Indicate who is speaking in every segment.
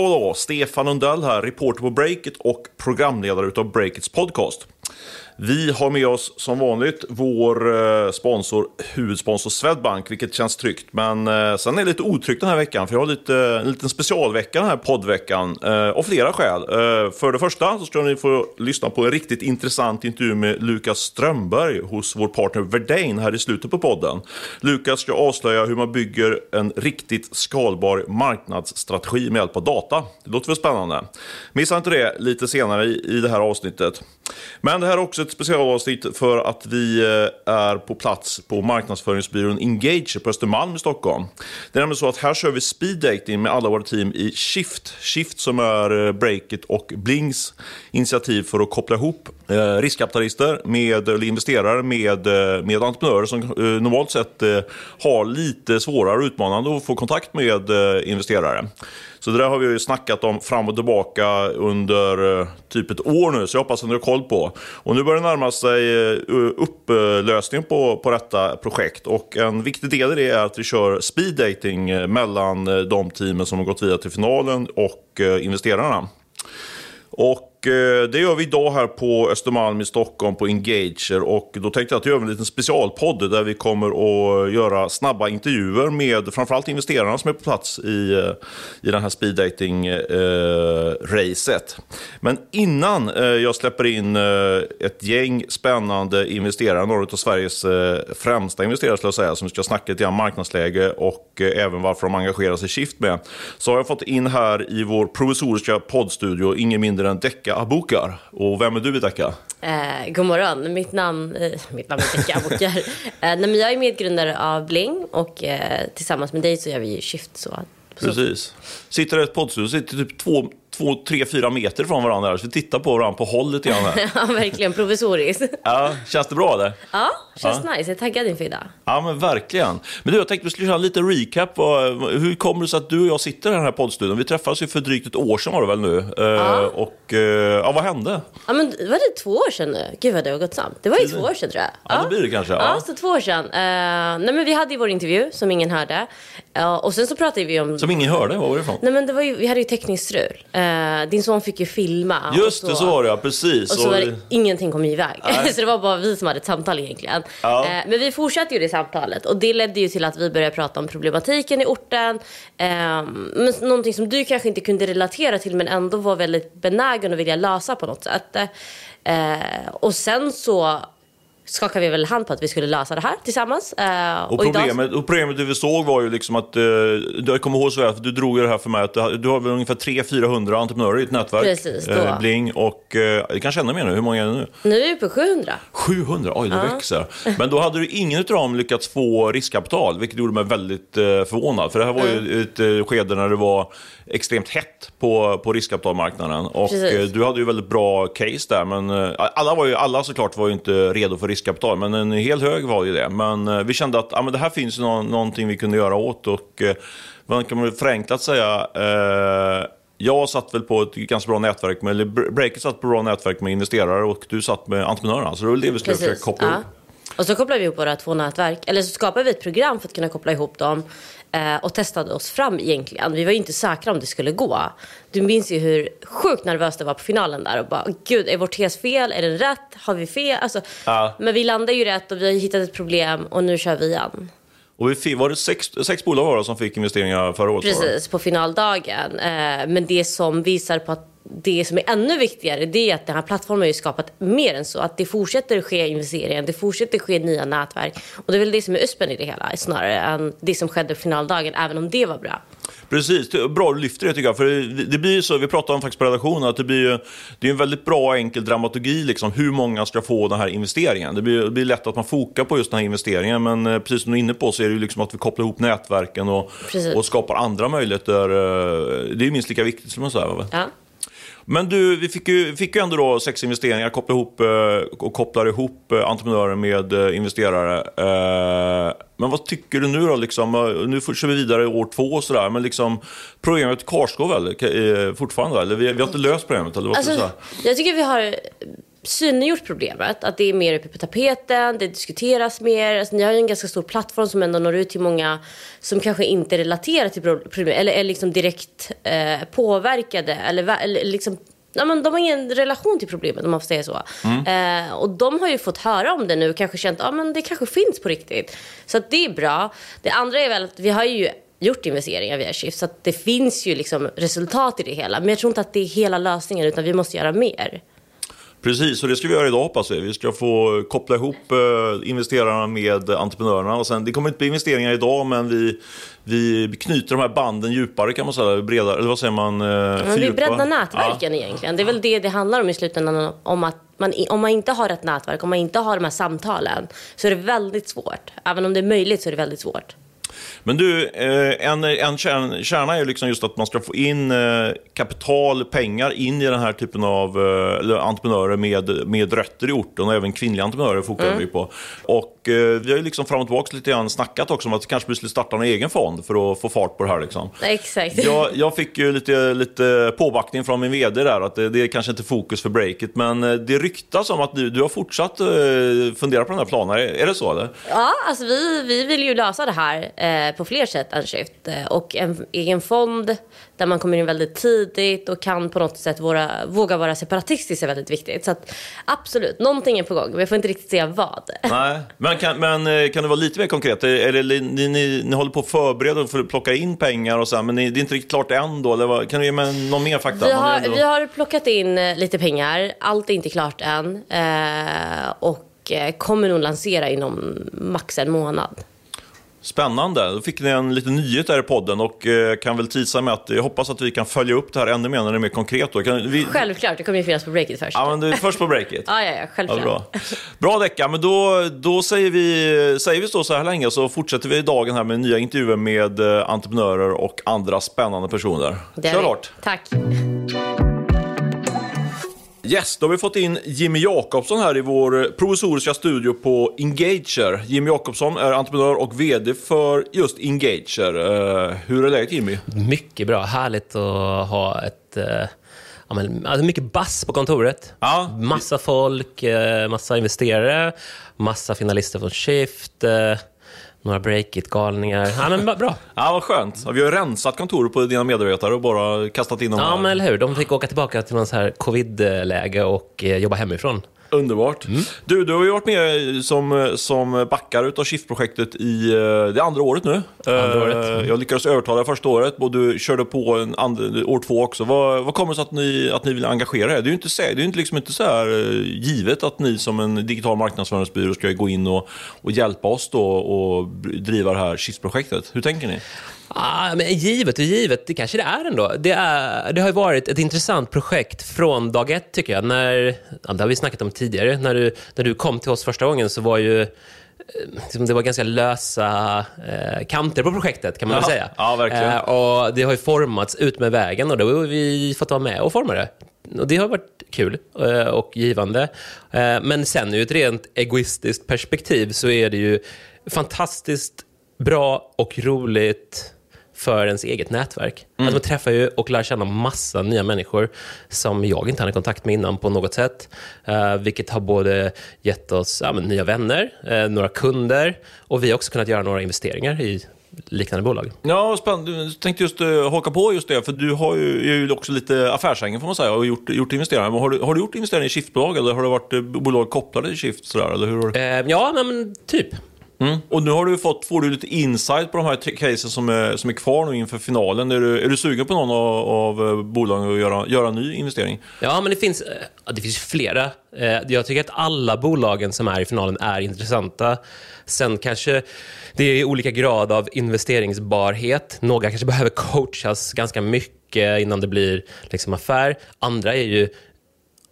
Speaker 1: Hallå, då! Stefan Lundell här, reporter på Breakit och programledare utav Breakits podcast. Vi har med oss som vanligt vår eh, sponsor, huvudsponsor Swedbank, vilket känns tryggt. Men eh, sen är det lite otryggt den här veckan, för jag har lite, en liten specialvecka den här poddveckan. Eh, av flera skäl. För det första så ska ni få lyssna på en riktigt intressant intervju med Lukas Strömberg hos vår partner Verdane här i slutet på podden. Lukas ska avslöja hur man bygger en riktigt skalbar marknadsstrategi med hjälp av data. Det låter väl spännande? Missa inte det lite senare i det här avsnittet. Men det här är också ett specialavsnitt för att vi eh, är på plats på marknadsföringsbyrån Engage på Östermalm i Stockholm. Det är nämligen så att här kör vi speed dating med alla våra team i Shift. Shift som är eh, Breakit och Blings initiativ för att koppla ihop eh, riskkapitalister med, eller investerare med, med entreprenörer som normalt sett har lite svårare och utmanande att få kontakt med investerare. Så det där har vi ju snackat om fram och tillbaka under eh, typ ett år nu, så jag hoppas att ni har koll på. Och nu börjar det närma sig eh, upplösningen upplösning på, på detta projekt. Och en viktig del i det är att vi kör speed dating eh, mellan de teamen som har gått vidare till finalen och investerarna. Och Eh, det gör vi idag här på Östermalm i Stockholm på Engager. Och då tänkte jag att jag gör en liten specialpodd där vi kommer att göra snabba intervjuer med framförallt investerarna som är på plats i, eh, i den här speed dating-racet. Eh, Men innan eh, jag släpper in eh, ett gäng spännande investerare, några av Sveriges främsta investerare skulle jag säga, som ska snacka lite grann marknadsläge och även varför de engagerar sig i Shift med, så har jag fått in här i vår provisoriska poddstudio ingen mindre än Decca Decca Abukar. Och vem är du i Decca?
Speaker 2: Eh, god morgon, mitt namn, eh, mitt namn är Decca Abukar. eh, nej, jag är medgrundare av Bling och eh, tillsammans med dig så gör vi ju Shift. Så,
Speaker 1: Precis. Sitter i ett poddstudio, sitter typ två två, tre, fyra meter från varandra. Så vi tittar på varandra på håll lite grann här.
Speaker 2: ja, verkligen. Provisoriskt.
Speaker 1: ja, känns det bra eller?
Speaker 2: Ja, känns ja. nice. Jag är taggad inför idag.
Speaker 1: Ja, men verkligen. Men du, jag tänkte vi skulle köra lite recap. Hur kommer det sig att du och jag sitter i den här poddstudion? Vi träffades ju för drygt ett år sedan var det väl nu? Eh, ja. Och, eh, ja, vad hände?
Speaker 2: Ja, men var det två år sedan nu? Gud vad det har gått snabbt. Det var ju två år sedan tror jag.
Speaker 1: Ja, ja det blir det kanske.
Speaker 2: Ja, ja så två år sedan. Uh, nej, men vi hade ju vår intervju som ingen hörde. Uh, och sen så pratade vi om...
Speaker 1: Som ingen hörde? Vad var det ifrån?
Speaker 2: Nej, men det var ju, vi hade ju tekniskt strul. Uh, din son fick ju filma.
Speaker 1: Just det, så var det ja, precis.
Speaker 2: Och så var det, ingenting kom iväg. så det var bara vi som hade ett samtal egentligen. Ja. Eh, men vi fortsatte ju det samtalet och det ledde ju till att vi började prata om problematiken i orten. Eh, men någonting som du kanske inte kunde relatera till men ändå var väldigt benägen att vilja lösa på något sätt. Eh, och sen så skakade vi väl hand på att vi skulle lösa det här tillsammans.
Speaker 1: Uh, och, problemet, idag... och problemet vi såg var ju liksom att, uh, jag kommer ihåg så att du drog det här för mig, att du har väl ungefär 300-400 entreprenörer i ditt nätverk.
Speaker 2: Precis, då.
Speaker 1: Uh, Bling och uh, det kanske ännu mer nu, hur många är det nu?
Speaker 2: Nu är vi på 700.
Speaker 1: 700, oj det uh. växer. Men då hade du ingen av dem lyckats få riskkapital, vilket gjorde mig väldigt förvånad. För det här var mm. ju ett skede när det var extremt hett på, på riskkapitalmarknaden. Och Precis. du hade ju väldigt bra case där, men alla, var ju, alla såklart var ju inte redo för riskkapital riskkapital, men en hel hög var ju det. Men eh, vi kände att ja, men det här finns nå någonting vi kunde göra åt och eh, man kan väl förenklat säga eh, jag satt väl på ett ganska bra nätverk, med, eller Breaker satt på bra nätverk med investerare och du satt med entreprenörerna. Så det var det vi skulle försöka koppla ja. ihop.
Speaker 2: Och så kopplade vi ihop våra två nätverk, eller så skapade vi ett program för att kunna koppla ihop dem och testade oss fram egentligen. Vi var ju inte säkra om det skulle gå. Du minns ju hur sjukt nervös det var på finalen där och bara gud är vår tes fel? Är den rätt? Har vi fel? Alltså, ja. Men vi landade ju rätt och vi har hittat ett problem och nu kör vi igen.
Speaker 1: Och vi var det sex, sex bolag var det som fick investeringar förra året?
Speaker 2: Precis, på finaldagen. Eh, men det som visar på att det som är ännu viktigare det är att den här plattformen har skapat mer än så. Att det fortsätter ske investeringar, det fortsätter ske nya nätverk. Och det är väl det som är USPen i det hela snarare än det som skedde på finaldagen, även om det var bra.
Speaker 1: Precis, bra du lyfter det tycker jag. För det, det blir så, vi pratade om faktiskt på redaktionen, att det blir, det är en väldigt bra och enkel dramaturgi, liksom, hur många ska få den här investeringen. Det blir, det blir lätt att man fokar på just den här investeringen, men eh, precis som du är inne på så är det ju liksom att vi kopplar ihop nätverken och, och skapar andra möjligheter. Eh, det är minst lika viktigt som man säger.
Speaker 2: Ja.
Speaker 1: Men du, vi fick ju, fick ju ändå då sex investeringar, koppla ihop, eh, och kopplar ihop eh, entreprenörer med eh, investerare. Men vad tycker du nu då? Liksom, nu kör vi vidare i år två och sådär, men liksom, problemet kvarstår väl fortfarande? Eller vi, vi har inte löst problemet? Eller vad
Speaker 2: alltså, jag tycker vi har synliggjort problemet. Att det är mer uppe på tapeten, det diskuteras mer. Alltså, ni har ju en ganska stor plattform som ändå når ut till många som kanske inte relaterar till problemet eller är liksom direkt eh, påverkade eller, eller liksom Ja, men de har ingen relation till problemet om man får säga så. Mm. Eh, och de har ju fått höra om det nu och kanske känt att ah, det kanske finns på riktigt. Så att det är bra. Det andra är väl att vi har ju gjort investeringar via Shift så att det finns ju liksom resultat i det hela. Men jag tror inte att det är hela lösningen utan vi måste göra mer.
Speaker 1: Precis, och det ska vi göra idag hoppas vi. Vi ska få koppla ihop eh, investerarna med entreprenörerna. Och sen, det kommer inte bli investeringar idag, men vi, vi knyter de här banden djupare kan man säga. Bredare, eller vad säger man?
Speaker 2: Eh, vi breddar nätverken ja. egentligen. Det är väl det det handlar om i slutändan. Om att man, om man inte har ett nätverk, om man inte har de här samtalen, så är det väldigt svårt. Även om det är möjligt så är det väldigt svårt.
Speaker 1: Men du, eh, en, en kärn, kärna är liksom just att man ska få in eh, kapital, pengar in i den här typen av eh, entreprenörer med, med rötter i orten och även kvinnliga entreprenörer fokuserar mm. vi på. Och vi har ju liksom fram och tillbaka lite grann snackat också om att kanske vi skulle starta en egen fond för att få fart på det här. Liksom.
Speaker 2: Exakt.
Speaker 1: Jag, jag fick ju lite, lite påbackning från min vd där att det, det är kanske inte fokus för breaket men det ryktas om att du, du har fortsatt fundera på den här planen. Är, det så? Eller?
Speaker 2: Ja, alltså vi, vi vill ju lösa det här på fler sätt än Shift. Eh, och en egen fond där man kommer in väldigt tidigt och kan på något sätt våra, våga vara separatistisk är väldigt viktigt. Så att, absolut, någonting är på gång. Vi får inte riktigt säga vad.
Speaker 1: Nej, men kan, men eh, kan du vara lite mer konkret? Det, ni, ni, ni håller på att förbereda för att plocka in pengar och så här, men det är inte riktigt klart än då? Eller kan du ge mig någon mer fakta?
Speaker 2: Vi har, vi har plockat in eh, lite pengar. Allt är inte klart än. Eh, och kommer nog lansera inom max en månad.
Speaker 1: Spännande. Då fick ni en liten nyhet där i podden och eh, kan väl tisa med att jag hoppas att vi kan följa upp det här ännu mer när det är mer konkret. Då. Kan vi...
Speaker 2: Självklart, det kommer ju finnas på breaket först.
Speaker 1: Ja, men du är först på breaket.
Speaker 2: ja, ja, ja, självklart. Ja,
Speaker 1: bra bra Decka, men då, då säger vi, säger vi så, så här länge så fortsätter vi dagen här med nya intervjuer med eh, entreprenörer och andra spännande personer.
Speaker 2: Kör hårt. Tack.
Speaker 1: Yes, då har vi fått in Jimmy Jakobsson här i vår provisoriska studio på Engager. Jimmy Jakobsson är entreprenör och vd för just Engager. Uh, hur är läget Jimmy?
Speaker 3: Mycket bra, härligt att ha ett uh... Ja, men, alltså mycket bass på kontoret. Ja. Massa folk, eh, massa investerare, massa finalister från Shift några breakit-galningar. Ja, men bra.
Speaker 1: ja, vad skönt. Vi har rensat kontoret på dina medarbetare och bara kastat in dem.
Speaker 3: Ja, men eller hur. De fick åka tillbaka till någon så här covid-läge och eh, jobba hemifrån.
Speaker 1: Underbart. Mm. Du, du har ju varit med som, som backare av Shift-projektet i eh, det andra året nu.
Speaker 3: Andra året.
Speaker 1: Mm. Jag lyckades övertala första året och du körde på en andra, år två också. Vad, vad kommer det sig att ni, att ni vill engagera er? Det är ju inte, det är inte, liksom inte så här eh, givet att ni som en digital marknadsföringsbyrå ska gå in och, och hjälpa oss då och driva det här Shift-projektet. Hur tänker ni?
Speaker 3: Ah, men givet och givet, det kanske det är ändå. Det, är, det har varit ett intressant projekt från dag ett, tycker jag. När, ja, det har vi snackat om tidigare. När du, när du kom till oss första gången så var ju eh, liksom, det var ganska lösa eh, kanter på projektet, kan man ja, väl säga.
Speaker 1: Ja, verkligen. Eh,
Speaker 3: och det har ju formats ut med vägen och då har vi fått vara med och forma det. Och det har varit kul eh, och givande. Eh, men sen ur ett rent egoistiskt perspektiv så är det ju fantastiskt bra och roligt för ens eget nätverk. Mm. Att man träffar ju och lär känna massa nya människor som jag inte hade kontakt med innan på något sätt. Uh, vilket har både gett oss ja, nya vänner, uh, några kunder och vi har också kunnat göra några investeringar i liknande bolag.
Speaker 1: Ja, spännande. Jag tänkte just uh, haka på just det, för du har ju, ju också lite affärshängen får man säga och gjort, gjort investeringar. Har du, har du gjort investeringar i Shiftbolag eller har det varit bolag kopplade till Shift? Sådär, eller hur?
Speaker 3: ja, men typ.
Speaker 1: Mm. Och nu har du fått, får du lite insight på de här casen som är, som är kvar nu inför finalen. Är du, är du sugen på någon av, av eh, bolagen att göra, göra en ny investering?
Speaker 3: Ja, men det finns, eh, det finns flera. Eh, jag tycker att alla bolagen som är i finalen är intressanta. Sen kanske det är olika grad av investeringsbarhet. Några kanske behöver coachas ganska mycket innan det blir liksom affär. Andra är ju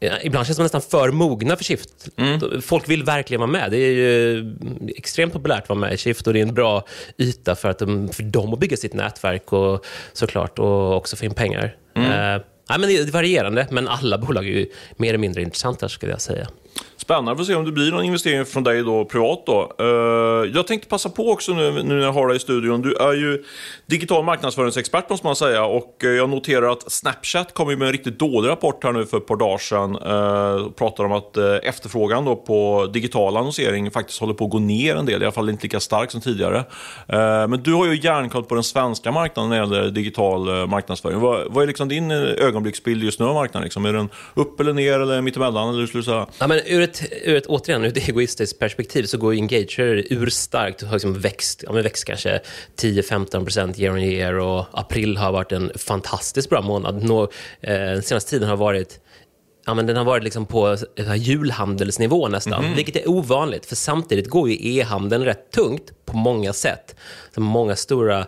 Speaker 3: Ibland känns de nästan för mogna för Shift. Mm. Folk vill verkligen vara med. Det är ju extremt populärt att vara med i Shift och det är en bra yta för, att de, för dem att bygga sitt nätverk och såklart och också få in pengar. Mm. Uh, nej, men det är varierande, men alla bolag är ju mer eller mindre intressanta skulle jag säga.
Speaker 1: Spännande, får se om det blir någon investering från dig då privat då. Uh, jag tänkte passa på också nu, nu när jag har dig i studion. Du är ju digital marknadsföringsexpert måste man säga och eh, jag noterar att Snapchat kom med en riktigt dålig rapport här nu för ett par dagar sedan. Uh, pratar om att uh, efterfrågan då på digital annonsering faktiskt håller på att gå ner en del, i alla fall inte lika stark som tidigare. men du har ju järnkoll på den svenska marknaden när det gäller digital marknadsföring. Vad, vad är liksom din ögonblicksbild just nu av marknaden? Liksom? Är den upp eller ner eller mittemellan? Eller hur skulle du säga?
Speaker 3: Ja, men ur ett, ur ett, återigen, ur ett egoistiskt perspektiv så går Engager urstarkt och har liksom växt, ja, men växt kanske 10-15% year on year och april har varit en fantastiskt bra månad. Nå, eh, senaste tiden har varit Ja, men den har varit liksom på julhandelsnivå nästan, mm. vilket är ovanligt. För samtidigt går ju e-handeln rätt tungt på många sätt. Så många stora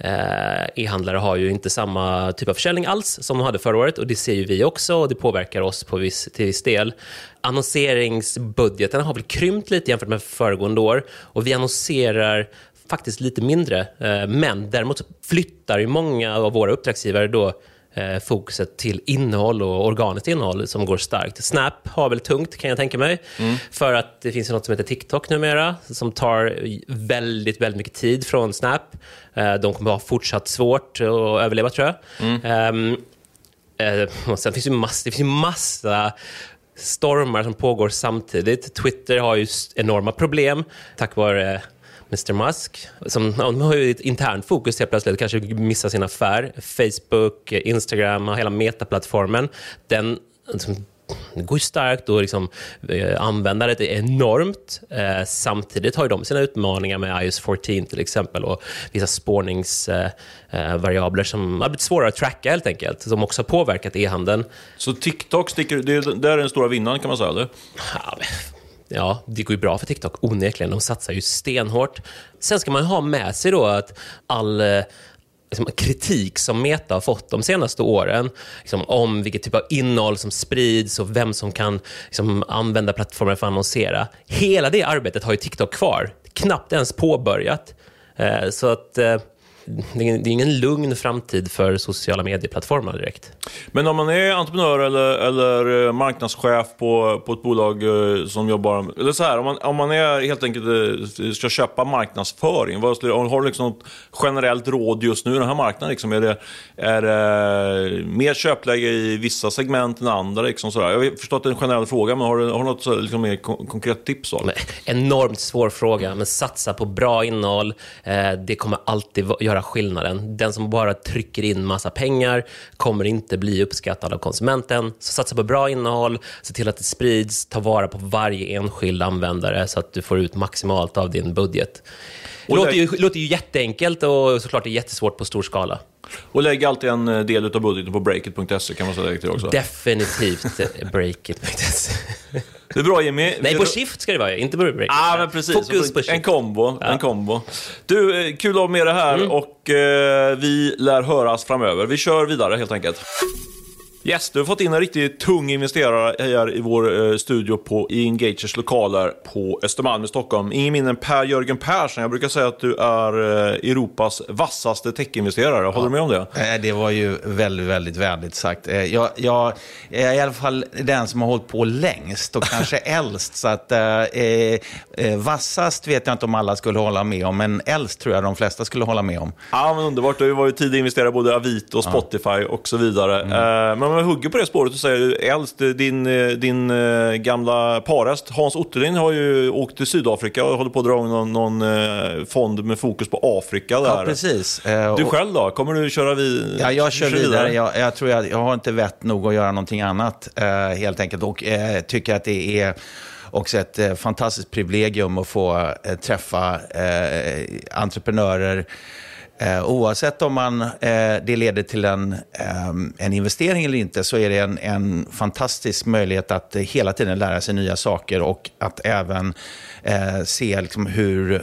Speaker 3: Eh, e-handlare har ju inte samma typ av försäljning alls som de hade förra året och det ser ju vi också och det påverkar oss på viss, till viss del. Annonseringsbudgeten har väl krympt lite jämfört med föregående år och vi annonserar faktiskt lite mindre, eh, men däremot flyttar ju många av våra uppdragsgivare då eh, fokuset till innehåll och organiskt innehåll som går starkt. Snap har väl tungt kan jag tänka mig, mm. för att det finns något som heter TikTok numera som tar väldigt, väldigt mycket tid från Snap. Eh, de kommer ha fortsatt svårt att överleva tror jag. Mm. Um, eh, sen finns det, massa, det finns ju massa stormar som pågår samtidigt. Twitter har ju enorma problem tack vare Mr Musk. Som, de har ju ett internt fokus helt plötsligt, kanske missar sin affär. Facebook, Instagram hela metaplattformen. Den liksom, det går ju starkt och liksom, eh, användandet är enormt. Eh, samtidigt har de sina utmaningar med iOS 14 till exempel och vissa spårningsvariabler eh, som har blivit svårare att tracka helt enkelt, som också har påverkat e-handeln.
Speaker 1: Så TikTok, sticker, det är, är den stora vinnaren kan man säga, eller?
Speaker 3: Ja, men ja, det går ju bra för TikTok, onekligen. De satsar ju stenhårt. Sen ska man ha med sig då att all eh, liksom, kritik som Meta har fått de senaste åren liksom, om vilket typ av innehåll som sprids och vem som kan liksom, använda plattformen för att annonsera. Hela det arbetet har ju TikTok kvar, knappt ens påbörjat. Eh, så att eh, det är ingen lugn framtid för sociala medieplattformar direkt.
Speaker 1: Men om man är entreprenör eller, eller eh, marknadschef på, på ett bolag eh, som jobbar... Eller så här, om man, om man är helt enkelt eh, ska köpa marknadsföring, vad, har du liksom något generellt råd just nu i den här marknaden? Liksom, är, det, är det mer köpläge i vissa segment än andra? Liksom så där? Jag förstår att det är en generell fråga, men har du, har du något så, liksom, mer konkret tips? Då?
Speaker 3: Enormt svår fråga, men satsa på bra innehåll. Det kommer alltid göra göra skillnaden. Den som bara trycker in massa pengar kommer inte bli uppskattad av konsumenten. Så satsa på bra innehåll, se till att det sprids, ta vara på varje enskild användare så att du får ut maximalt av din budget. Det låter ju, låter ju jätteenkelt och såklart är jättesvårt på stor skala.
Speaker 1: Och lägg alltid en eh, del av budgeten på breakit.se kan man säga till också.
Speaker 3: Definitivt breakit.se.
Speaker 1: Det är bra Jimmy.
Speaker 3: Nej, på Shift ska det vara, inte på Breakit.
Speaker 1: Ja, men precis. Fokus på Shift. En kombo. Ja. En kombo. Du, eh, kul att ha med det här mm. och eh, vi lär höras framöver. Vi kör vidare helt enkelt. Yes, du har fått in en riktigt tung investerare här i vår eh, studio på Engagers lokaler på Östermalm i Stockholm. Ingen mindre än Per-Jörgen Persson. Jag brukar säga att du är eh, Europas vassaste techinvesterare. Håller ja. du med om det?
Speaker 4: Eh, det var ju väldigt, väldigt vänligt sagt. Jag, jag är i alla fall den som har hållit på längst och kanske äldst. Så att, vassast vet jag inte om alla skulle hålla med om, men äldst tror jag de flesta skulle hålla med om.
Speaker 1: Ja, men underbart. Du var ju tidig investerare både Avito, Spotify ja. och så vidare. Mm. Men jag hugger på det spåret och säger äldst, din, din eh, gamla parhäst Hans Otterlind har ju åkt till Sydafrika och håller på att dra någon, någon eh, fond med fokus på Afrika. Där.
Speaker 4: Ja, precis.
Speaker 1: Eh, du själv då? Kommer du köra vid,
Speaker 4: Ja, jag kör vidare. vidare. Jag, jag, tror jag, jag har inte vett nog att göra någonting annat helt enkelt och tycker att det är också ett fantastiskt privilegium att få träffa entreprenörer Eh, oavsett om man, eh, det leder till en, eh, en investering eller inte så är det en, en fantastisk möjlighet att hela tiden lära sig nya saker och att även eh, se liksom hur eh,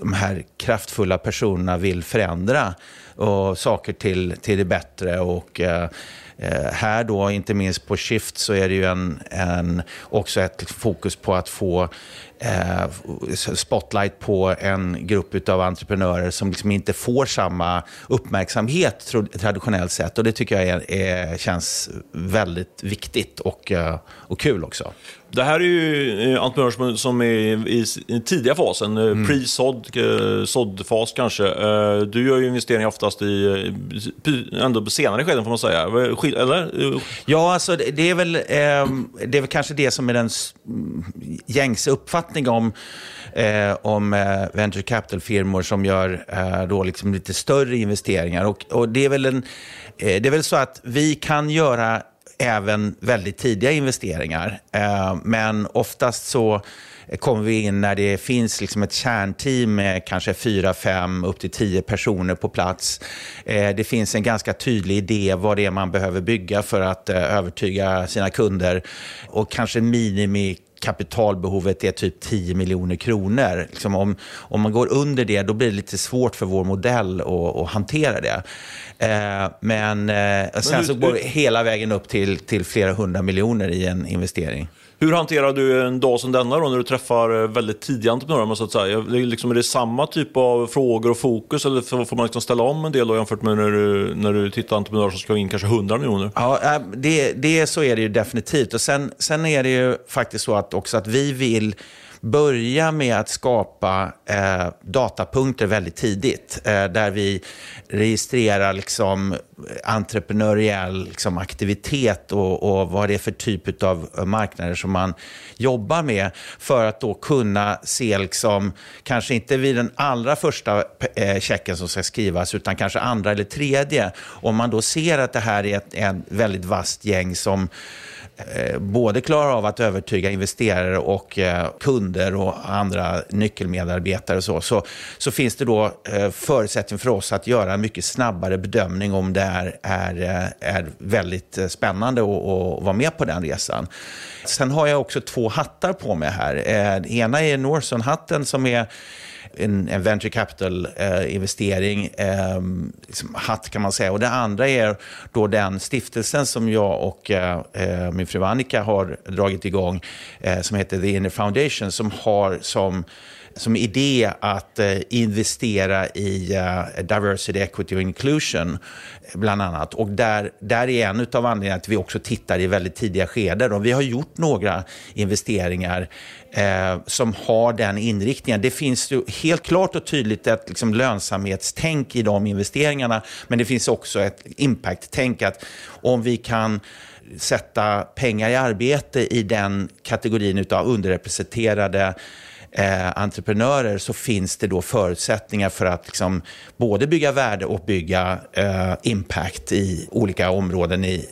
Speaker 4: de här kraftfulla personerna vill förändra och saker till, till det bättre. och eh, eh här då, inte minst på Shift, så är det ju en, en, också ett fokus på att få spotlight på en grupp av entreprenörer som liksom inte får samma uppmärksamhet traditionellt sett. Och det tycker jag är, är, känns väldigt viktigt och, eh, och kul också.
Speaker 1: Det här är ju eh, entreprenörer som är i, tidiga fasen, eh, mm. pre-sådd, eh, såddfas kanske. Du gör ju investeringar oftast i ändå senare skeden får man säga, eller?
Speaker 4: Ja, alltså det är väl, det är väl kanske det som är den gängse uppfattning om eh, om eh, venture capital-firmor som gör eh, då liksom lite större investeringar. Och, och det, är väl en, det är väl så att vi kan göra även väldigt tidiga investeringar. Eh, men oftast så kommer vi in när det finns liksom ett kärnteam med kanske fyra, fem, upp till tio personer på plats. Eh, det finns en ganska tydlig idé vad det är man behöver bygga för att eh, övertyga sina kunder och kanske minimi kapitalbehovet är typ 10 miljoner kronor. Liksom om, om man går under det, då blir det lite svårt för vår modell att, att hantera det. Eh, men eh, sen så går det hela vägen upp till, till flera hundra miljoner i en investering.
Speaker 1: Hur hanterar du en dag som denna då, när du träffar eh, väldigt tidiga entreprenörer? Så att säga? Liksom, är det samma typ av frågor och fokus eller får man liksom ställa om en del då, jämfört med när du, när du tittar entreprenörer som ska in kanske 100 miljoner?
Speaker 4: Ja, eh, det, det, så är det ju definitivt. Och sen, sen är det ju faktiskt så att också att vi vill börja med att skapa eh, datapunkter väldigt tidigt. Eh, där vi registrerar liksom eh, entreprenöriell liksom, aktivitet och, och, vad det är för typ av eh, marknader som man jobbar med. För att då kunna se, liksom, kanske inte vid den allra första eh, checken som ska skrivas, utan kanske andra eller tredje. Om man då ser att det här är ett, en väldigt vasst gäng som Eh, både klarar av att övertyga investerare och eh, kunder och andra nyckelmedarbetare och så, så, så finns det då eh, förutsättning för oss att göra en mycket snabbare bedömning om det är, är, är väldigt spännande att vara med på den resan. Sen har jag också två hattar på mig här. Den ena är Norson-hatten som är en, en venture capital-investering, eh, eh, liksom hatt kan man säga. Och det andra är då den stiftelsen som jag och eh, eh min fru Annika har dragit igång, eh, som heter The Inner Foundation, som har som som idé att eh, investera i eh, diversity, equity och inclusion, bland annat. Och där, där är en av anledningarna att vi också tittar i väldigt tidiga skeden. Och vi har gjort några investeringar eh, som har den inriktningen. Det finns ju helt klart och tydligt ett liksom, lönsamhetstänk i de investeringarna, men det finns också ett impact-tänk att om vi kan sätta pengar i arbete i den kategorin av underrepresenterade eh, entreprenörer så finns det då förutsättningar för att liksom både bygga värde och bygga eh, impact i olika områden i,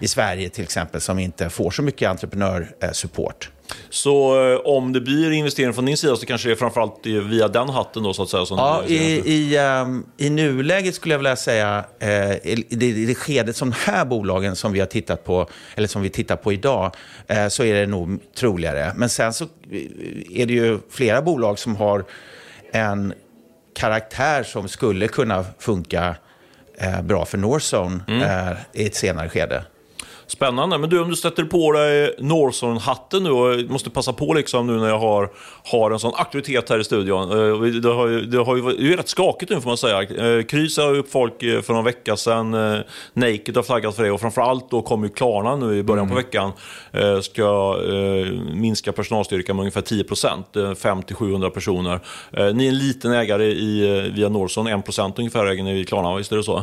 Speaker 4: i Sverige till exempel som inte får så mycket entreprenörsupport.
Speaker 1: Så eh, om det blir investering från din sida så kanske det är framförallt via den hatten då så att säga? Som
Speaker 4: ja, i, i, um, i nuläget skulle jag vilja säga, eh, i, det, i det skedet som de här bolagen som vi har tittat på, eller som vi tittar på idag, eh, så är det nog troligare. Men sen så är det ju flera bolag som har en karaktär som skulle kunna funka eh, bra för Northzone mm. eh, i ett senare skede.
Speaker 1: Spännande. Men du, om du sätter på dig Northern-hatten nu och måste passa på liksom nu när jag har, har en sån aktivitet här i studion. Eh, det har, ju, det har ju det är rätt skakigt nu får man säga. Eh, Krys har upp folk eh, för någon vecka sedan. Naked har flaggat för det och framförallt då kommer ju Klarna nu i början mm. på veckan. Ska minska personalstyrkan med ungefär 10 procent, 500-700 personer. Ni är en liten ägare i, via Northzone, 1 procent ungefär äger ni i Klarna, visst är det så?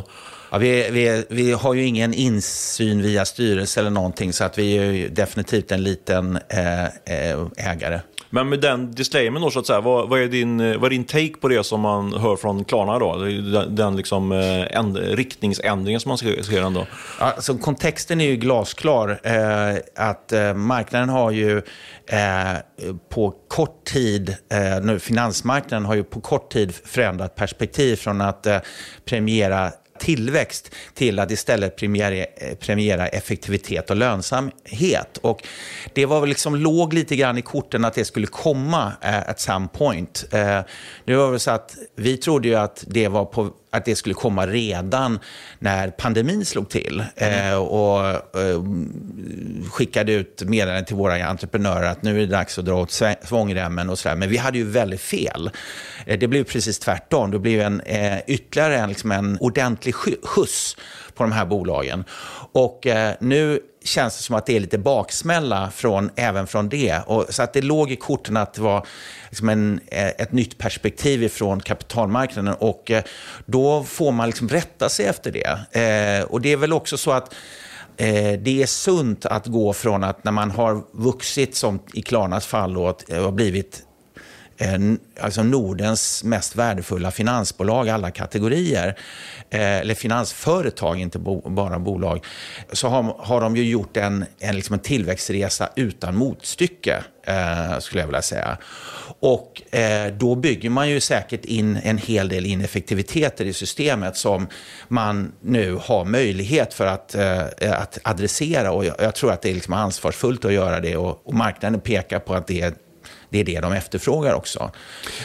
Speaker 4: Ja, vi, vi, vi har ju ingen insyn via styrelse eller någonting, så att vi är ju definitivt en liten ägare.
Speaker 1: Men med den disclaimern då, så att säga, vad, vad, är din, eh, vad är din take på det som man hör från Klarna då? Den, den liksom, eh, änd, riktningsändringen som man ser ändå.
Speaker 4: Alltså, kontexten är ju glasklar. Eh, att eh, marknaden har ju eh, på kort tid, eh, nu, finansmarknaden har ju på kort tid förändrat perspektiv från att eh, premiera tillväxt till att istället premiera, premiera effektivitet och lönsamhet. Och det var väl liksom, låg lite grann i korten att det skulle komma eh, at some point. Eh, nu var det så att vi trodde ju att det var på att det skulle komma redan när pandemin slog till. Mm. Eh, och eh, skickade ut meddelanden till våra entreprenörer att nu är det dags att dra åt svångremmen och sådär. Men vi hade ju väldigt fel. Eh, det blev precis tvärtom. Det blev en, eh, ytterligare en, liksom en ordentlig skjuts på de här bolagen. Och eh, nu känns det som att det är lite baksmälla från, även från det. Och, så att det låg i korten att det var liksom en, eh, ett nytt perspektiv ifrån kapitalmarknaden och eh, då får man liksom rätta sig efter det. Eh, och det är väl också så att eh, det är sunt att gå från att när man har vuxit, som i Klarnas fall, eh, och har Eh, alltså Nordens mest värdefulla finansbolag, alla kategorier, eh, eller finansföretag, inte bara bolag, så har, har de ju gjort en, en, liksom en tillväxtresa utan motstycke, eh, skulle jag vilja säga. Och eh, då bygger man ju säkert in en hel del ineffektiviteter i systemet som man nu har möjlighet för att, eh, att adressera. Och jag, jag, tror att det är liksom ansvarsfullt att göra det och, och marknaden pekar på att det är det är det de efterfrågar också.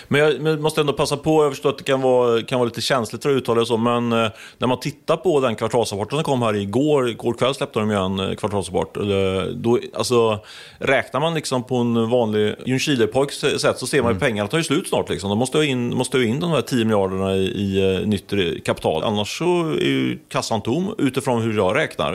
Speaker 1: Men jag måste ändå passa på, jag förstår att det kan vara, kan vara lite känsligt för att uttala det så, men eh, när man tittar på den kvartalsrapporten som kom här igår, igår kväll släppte de ju en eh, kvartalsrapport, då, alltså, räknar man liksom på en vanlig Ljungskile-pojks sätt så ser man ju mm. pengarna tar ju slut snart. Liksom. De måste ha in, måste ha in de här 10 miljarderna i, i nytt kapital, annars så är ju kassan tom utifrån hur jag räknar.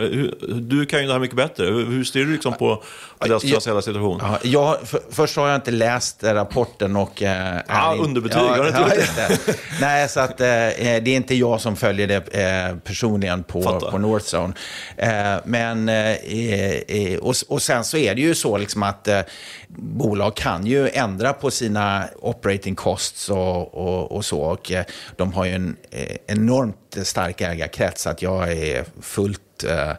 Speaker 1: Du kan ju det här mycket bättre. Hur ser du liksom på deras finansiella situation?
Speaker 4: Ja, jag, för, först har jag inte läst rapporten och...
Speaker 1: Eh, ja, underbetyg, ja, har ja,
Speaker 4: det. Nej, så att eh, eh, det är inte jag som följer det eh, personligen på, på Northzone. Eh, men, eh, och, och sen så är det ju så liksom att bolag kan ju ändra på sina operating costs och, och, och så. Och de har ju en enormt stark ägarkrets, att jag är fullt eh,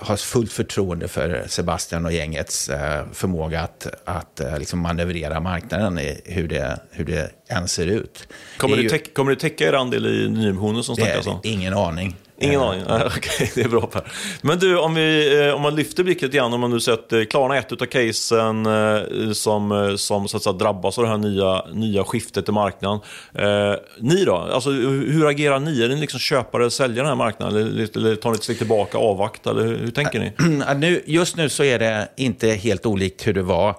Speaker 4: har fullt förtroende för Sebastian och gängets eh, förmåga att, att eh, liksom manövrera marknaden, i hur det, hur det än ser ut.
Speaker 1: Kommer, det, ju, täck, kommer det täcka er andel i nyemissionen som snackas om?
Speaker 4: Ingen aning.
Speaker 1: Ingen aning? Nej, okej, det är bra Per. Men du, om, vi, eh, om man lyfter blicken lite grann, om man nu sett eh, Klarna ett av casen eh, som, som så att säga, drabbas av det här nya, nya skiftet i marknaden. Eh, ni då? Alltså, hur agerar ni? Är ni liksom köpare eller säljare i den här marknaden? Eller, eller tar ni ett steg tillbaka, avvakta? Eller hur, hur tänker
Speaker 4: ni? just nu så är det inte helt olikt hur det var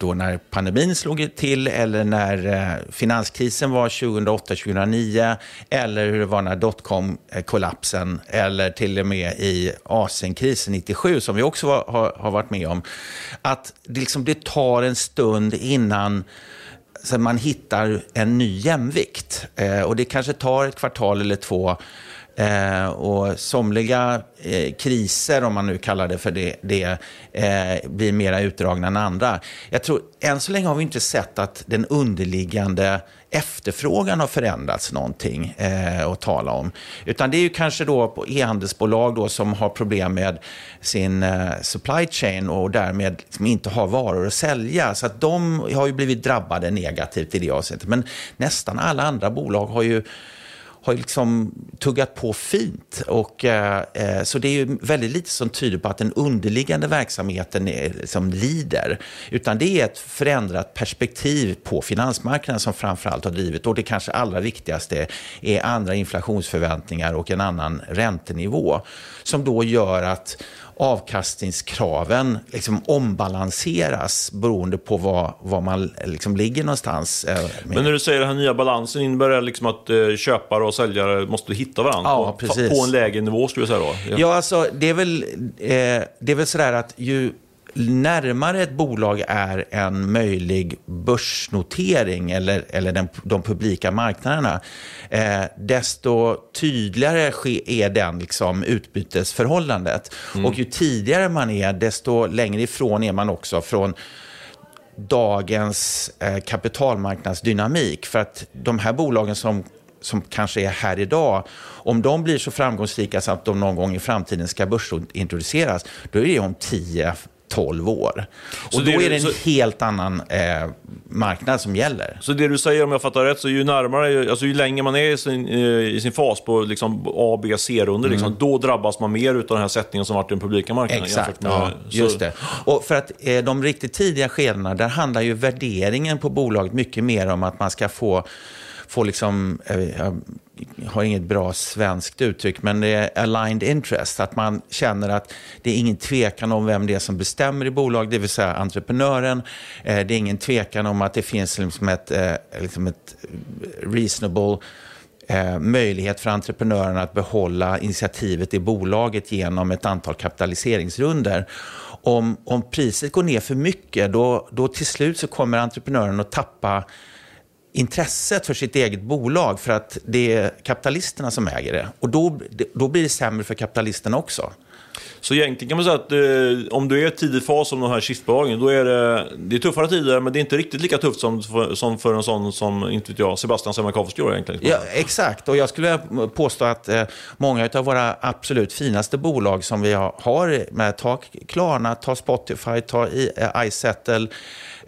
Speaker 4: då när pandemin slog till eller när eh, finanskrisen var 2008-2009 eller hur det var när dotcom-kollapsen eller till och med i Asienkrisen 97 som vi också var, har, har, varit med om. Att det, liksom, det tar en stund innan så man hittar en ny jämvikt. Eh, och det kanske tar ett kvartal eller två Eh, och somliga eh, kriser, om man nu kallar det för det, det eh, blir mera utdragna än andra. Jag tror, än så länge har vi inte sett att den underliggande efterfrågan har förändrats någonting eh, att tala om. Utan det är ju kanske då på e-handelsbolag då som har problem med sin eh, supply chain och därmed liksom inte har varor att sälja. Så att de har ju blivit drabbade negativt i det avseendet. Men nästan alla andra bolag har ju har liksom tuggat på fint. Och, eh, eh, så det är ju väldigt lite som tyder på att den underliggande verksamheten är, liksom lider. Utan det är ett förändrat perspektiv på finansmarknaden som framförallt har drivit. Och det kanske allra viktigaste är andra inflationsförväntningar och en annan räntenivå. Som då gör att avkastningskraven liksom ombalanseras beroende på var, var man liksom ligger någonstans. Eh,
Speaker 1: Men när du säger den här nya balansen, innebär det liksom att eh, köpare och säljare måste hitta varandra ja, på, på, en lägre nivå? Skulle jag säga då?
Speaker 4: Ja, ja alltså, det, är väl, eh, det är väl sådär att ju närmare ett bolag är en möjlig börsnotering eller, eller den, de publika marknaderna, eh, desto tydligare är den liksom, utbytesförhållandet. Mm. Och ju tidigare man är, desto längre ifrån är man också från dagens eh, kapitalmarknadsdynamik. För att de här bolagen som som kanske är här idag, om de blir så framgångsrika så att de någon gång i framtiden ska börsintroduceras, då är det om 10 12 år. Så och då är det en så, helt annan eh, marknad som gäller.
Speaker 1: Så det du säger, om jag fattar rätt, så ju närmare, alltså ju längre man är i sin, i sin fas på liksom A, B, C-runder, mm. liksom, då drabbas man mer av den här sättningen som varit i den publika marknaden.
Speaker 4: Exakt, med, ja, just det. Och för att eh, de riktigt tidiga skedena, där handlar ju värderingen på bolaget mycket mer om att man ska få får liksom, eh, jag har inget bra svenskt uttryck, men det är aligned interest. Att man känner att det är ingen tvekan om vem det är som bestämmer i bolag, det vill säga entreprenören. Eh, det är ingen tvekan om att det finns liksom ett, eh, liksom ett reasonable eh, möjlighet för entreprenörerna att behålla initiativet i bolaget genom ett antal kapitaliseringsrunder. Om, om priset går ner för mycket, då, då till slut så kommer entreprenören att tappa intresset för sitt eget bolag för att det är kapitalisterna som äger det. Och då, då blir det sämre för kapitalisterna också.
Speaker 1: Så egentligen kan man säga att eh, om du är i tidig fas som de här skiftbolagen, då är det, det är tuffare tider, men det är inte riktigt lika tufft som för, som för en sån som, inte vet jag, Sebastian Semmelkov skulle egentligen.
Speaker 4: Ja, exakt, och jag skulle påstå att eh, många av våra absolut finaste bolag som vi har, med, ta Klarna, ta Spotify, ta eh, iSettle,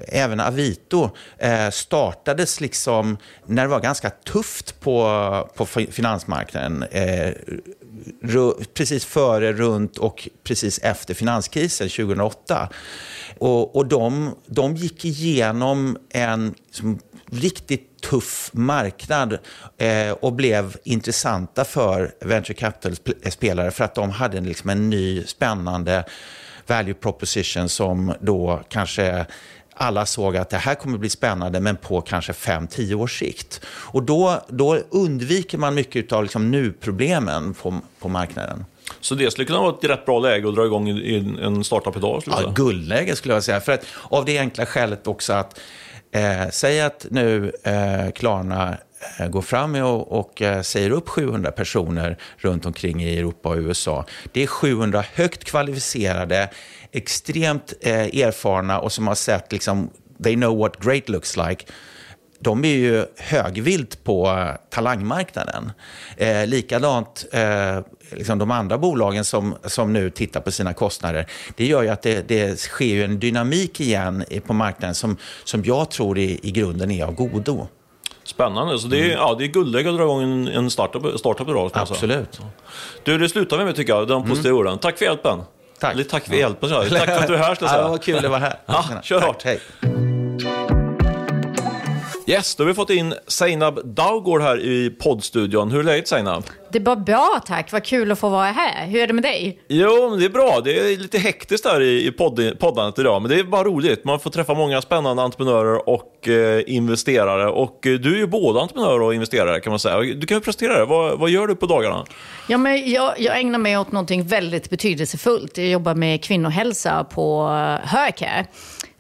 Speaker 4: även Avito eh, startades liksom när det var ganska tufft på, på finansmarknaden. Eh, Precis före, runt och precis efter finanskrisen 2008. Och, och de, de gick igenom en som, riktigt tuff marknad eh, och blev intressanta för venture capital-spelare eh, för att de hade liksom en ny spännande value proposition som då kanske alla såg att det här kommer bli spännande, men på kanske 5-10 års sikt. Och då, då undviker man mycket av liksom nu-problemen på, på marknaden.
Speaker 1: Så det skulle kunna vara ett rätt bra läge att dra igång en startup idag?
Speaker 4: Ja, guldläge skulle jag säga. För att, av det enkla skälet också att, eh, säg att nu eh, Klarna eh, går fram och, och eh, säger upp 700 personer runt omkring i Europa och USA. Det är 700 högt kvalificerade extremt eh, erfarna och som har sett, liksom, they know what great looks like. De är ju högvilt på eh, talangmarknaden. Eh, likadant eh, liksom de andra bolagen som, som nu tittar på sina kostnader. Det gör ju att det, det sker en dynamik igen på marknaden som, som jag tror i, i grunden är av godo.
Speaker 1: Spännande. Så det är, mm. ja, det är guldläge att dra igång en, en startup, startup idag.
Speaker 4: Absolut.
Speaker 1: Du, det slutar vi med tycker jag, de positiva mm. orden. Tack för hjälpen.
Speaker 4: Tack.
Speaker 1: Eller tack för hjälpen. Tack för att du är här. Ska
Speaker 4: jag säga. Ja, vad kul att vara här.
Speaker 1: Ja, kör hårt.
Speaker 4: Hej.
Speaker 1: Yes, då har vi fått in Seinab Daugård här i poddstudion. Hur är läget Seinab?
Speaker 5: Det är bara bra tack, vad kul att få vara här. Hur är det med dig?
Speaker 1: Jo, det är bra. Det är lite hektiskt här i, podd, poddandet idag, men det är bara roligt. Man får träffa många spännande entreprenörer och eh, investerare. Och eh, du är ju både entreprenör och investerare kan man säga. Du kan ju presentera det. Vad, vad gör du på dagarna?
Speaker 5: Ja, men jag, jag ägnar mig åt någonting väldigt betydelsefullt. Jag jobbar med kvinnohälsa på Högcare.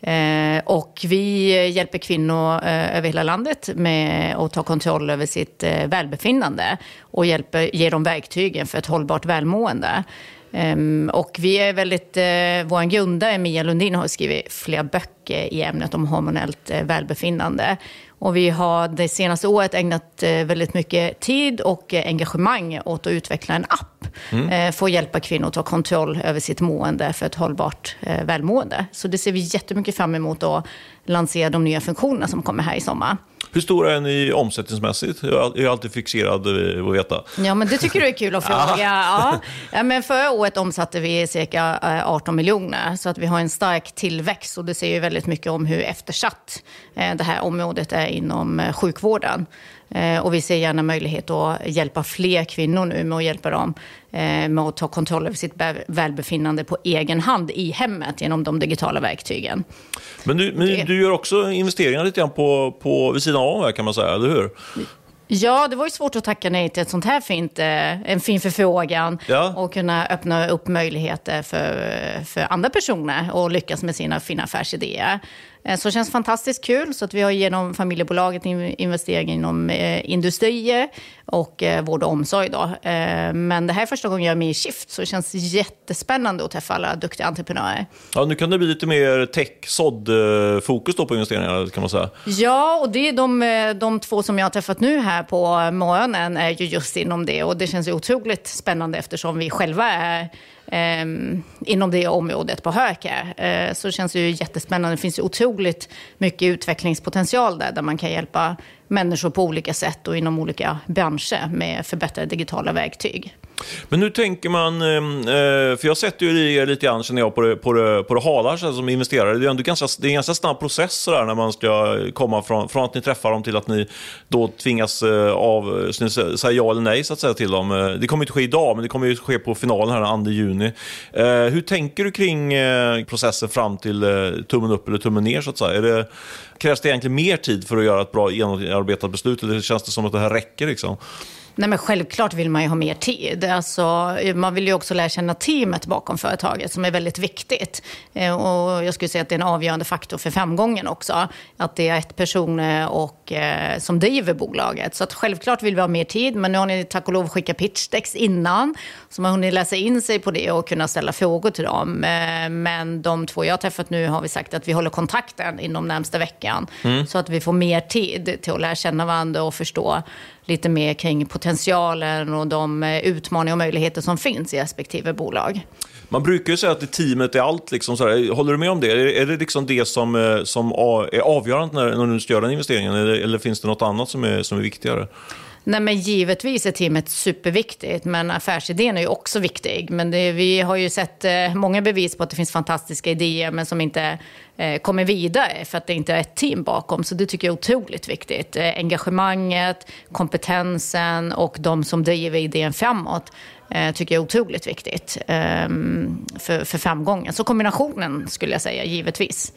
Speaker 5: Eh, och vi hjälper kvinnor eh, över hela landet med att ta kontroll över sitt eh, välbefinnande och hjälper, ger dem verktygen för ett hållbart välmående. Um, och vi är väldigt, uh, vår grundare Mia Lundin har skrivit flera böcker i ämnet om hormonellt uh, välbefinnande. Och vi har det senaste året ägnat uh, väldigt mycket tid och engagemang åt att utveckla en app mm. för att hjälpa kvinnor att ta kontroll över sitt mående för ett hållbart välmående. Så det ser vi jättemycket fram emot att lansera de nya funktionerna som kommer här i sommar.
Speaker 1: Hur stora är ni omsättningsmässigt? Jag är alltid fixerad vid att veta.
Speaker 5: Ja, men det tycker du är kul att fråga. ja. ja. men förra året omsatte vi cirka 18 eh, miljoner, så att vi har en stark tillväxt. Och det säger ju väldigt mycket om hur eftersatt eh, det här området är inom eh, sjukvården. Och vi ser gärna möjlighet att hjälpa fler kvinnor nu med att hjälpa dem med att ta kontroll över sitt välbefinnande på egen hand i hemmet genom de digitala verktygen.
Speaker 1: Men du, men du gör också investeringar lite grann på, på, vid sidan av kan man säga, eller hur?
Speaker 5: Ja, det var ju svårt att tacka nej till ett sånt här fint, eh, en fin förfrågan ja. och kunna öppna upp möjligheter för, för andra personer att lyckas med sina fina affärsidéer. Eh, så det känns fantastiskt kul. Så att vi har genom familjebolaget investeringar inom eh, industrier och eh, vård och omsorg. Då. Men det här är första gången jag är med i Shift, så det känns jättespännande att träffa alla duktiga entreprenörer.
Speaker 1: Ja, nu kan det bli lite mer tech sådd fokus på investeringarna kan man säga.
Speaker 5: Ja, och det är de, de två som jag har träffat nu här på morgonen är ju just inom det. Och det känns ju otroligt spännande eftersom vi själva är eh, inom det området på Höke. Eh, så det känns ju jättespännande. Det finns ju otroligt mycket utvecklingspotential där, där man kan hjälpa människor på olika sätt och inom olika branscher med förbättrade digitala verktyg.
Speaker 1: Men nu tänker man, ehm, eh, för jag sätter ju er lite grann känner jag på det, på det, på det hala som investerare. Det är, ändå ganska, det är en ganska snabb process där när man ska komma från, från att ni träffar dem till att ni då tvingas eh, av, eh, säga ja eller nej så att säga till dem. Det kommer inte ske idag, men det kommer ju ske på finalen här den 2 juni. Hur tänker du kring processen fram till tummen upp eller tummen ner så att säga? Är det, krävs det egentligen mer tid för att göra ett bra genomarbetat beslut eller känns det som att det här räcker liksom?
Speaker 5: Nej, men självklart vill man ju ha mer tid. Alltså, man vill ju också lära känna teamet bakom företaget som är väldigt viktigt. Eh, och jag skulle säga att det är en avgörande faktor för framgången också. Att det är ett person och, eh, som driver bolaget. Så att självklart vill vi ha mer tid, men nu har ni tack och lov skickat pitchdecks innan. Så man har hunnit läsa in sig på det och kunna ställa frågor till dem. Eh, men de två jag har träffat nu har vi sagt att vi håller kontakten inom närmsta veckan. Mm. Så att vi får mer tid till att lära känna varandra och förstå lite mer kring potentialen och de eh, utmaningar och möjligheter som finns i respektive bolag.
Speaker 1: Man brukar ju säga att teamet är allt. Liksom, så Håller du med om det? Är det liksom det som, eh, som är avgörande när, när du ska göra den investeringen Eller, eller finns det något annat som är, som är viktigare?
Speaker 5: Nej, men givetvis är teamet superviktigt, men affärsidén är ju också viktig. Men det, vi har ju sett eh, många bevis på att det finns fantastiska idéer, men som inte eh, kommer vidare för att det inte är ett team bakom. Så det tycker jag är otroligt viktigt. Eh, engagemanget, kompetensen och de som driver idén framåt eh, tycker jag är otroligt viktigt eh, för, för framgången. Så kombinationen skulle jag säga, givetvis.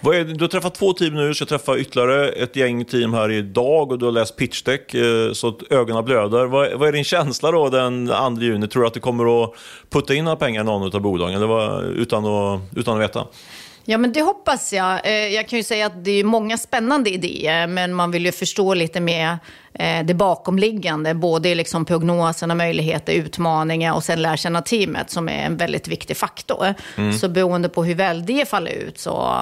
Speaker 1: Vad är, du har träffat två team nu, ska träffa ytterligare ett gäng team här idag och du har läst pitchdeck eh, så att ögonen blöder. Vad, vad, är din känsla då den 2 juni? Tror du att du kommer att putta in några pengar i någon av bolagen eller vad, utan, att, utan att veta?
Speaker 5: Ja, men det hoppas jag. Eh, jag kan ju säga att det är många spännande idéer, men man vill ju förstå lite mer det bakomliggande, både liksom prognoserna, möjligheter, utmaningar och sen lära känna teamet som är en väldigt viktig faktor. Mm. Så beroende på hur väl det faller ut så,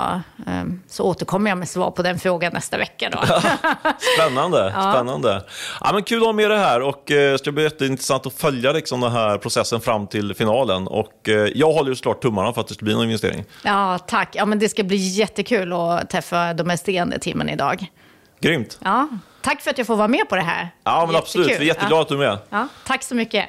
Speaker 5: ehm, så återkommer jag med svar på den frågan nästa vecka. Då.
Speaker 1: spännande, ja. spännande. Ja, men kul att ha med det här och eh, det ska bli jätteintressant att följa liksom, den här processen fram till finalen. Och eh, jag håller ju såklart tummarna för att det ska bli någon investering.
Speaker 5: Ja, tack. Ja, men det ska bli jättekul att träffa de resterande teamen idag.
Speaker 1: Grymt.
Speaker 5: Ja. Tack för att jag får vara med på det här.
Speaker 1: Ja, men absolut. Vi är jätteglada att du är med.
Speaker 5: Ja, tack så mycket.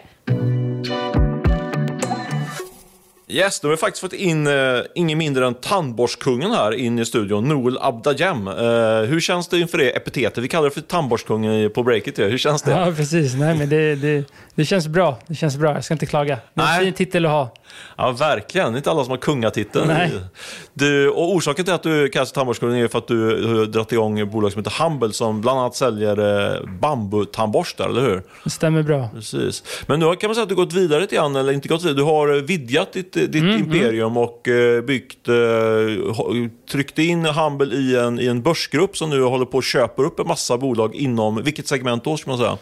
Speaker 1: Yes, då har vi faktiskt fått in uh, ingen mindre än tandborstkungen här in i studion, Noel Abdajem. Uh, hur känns det inför det epitetet? Vi kallar det för tandborstkungen på breaket. Hur känns det?
Speaker 6: Ja, precis. Nej, men det, det, det känns bra. Det känns bra. Jag ska inte klaga. Det är en fin titel att ha.
Speaker 1: Ja, verkligen. Det är inte alla som har kungatiteln. Nej. Du, och orsaken till att du kallas tandborstkungen är för att du har dragit igång ett bolag som heter Humble som bland annat säljer eh, bambutandborstar, eller hur?
Speaker 6: Det stämmer bra.
Speaker 1: Precis. Men nu kan man säga att du gått vidare lite grann, eller inte gått vidare. Du har vidgat ditt, ditt mm, mm. imperium mm. och eh, byggt, eh, tryckt in Humble i en, i en börsgrupp som nu håller på att köpa upp en massa bolag inom, vilket segment då, ska man säga?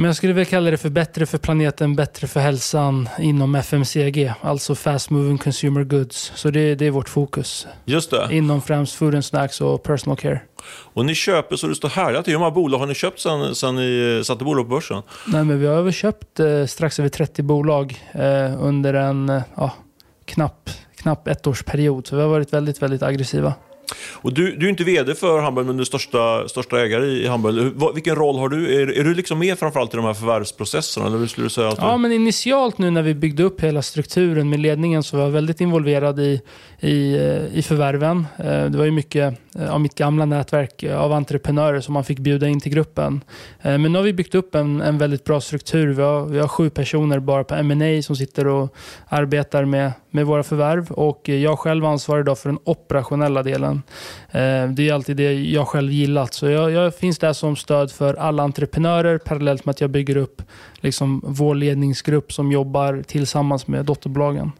Speaker 6: Men jag skulle väl kalla det för bättre för planeten, bättre för hälsan inom FMCG, alltså fast moving consumer goods. Så det, det är vårt fokus.
Speaker 1: Just det.
Speaker 6: Inom främst food and snacks och personal care.
Speaker 1: Och ni köper så det står till. Hur många bolag har ni köpt sen, sen ni satte bolag på börsen?
Speaker 6: Nej, men vi har köpt eh, strax över 30 bolag eh, under en eh, ja, knapp, knapp ettårsperiod. Så vi har varit väldigt, väldigt aggressiva.
Speaker 1: Och du, du är inte vd för Humble, men du är största, största ägare i Humble. Vilken roll har du? Är, är du liksom med framförallt i de här förvärvsprocesserna? Eller skulle du säga att du...
Speaker 6: Ja, men initialt nu när vi byggde upp hela strukturen med ledningen så var jag väldigt involverad i, i, eh, i förvärven. Eh, det var ju mycket eh, av mitt gamla nätverk av entreprenörer som man fick bjuda in till gruppen. Men nu har vi byggt upp en, en väldigt bra struktur. Vi har, vi har sju personer bara på M&A som sitter och arbetar med, med våra förvärv och jag själv ansvarar idag för den operationella delen. Det är alltid det jag själv gillat. Så jag, jag finns där som stöd för alla entreprenörer parallellt med att jag bygger upp liksom vår ledningsgrupp som jobbar tillsammans med dotterbolagen.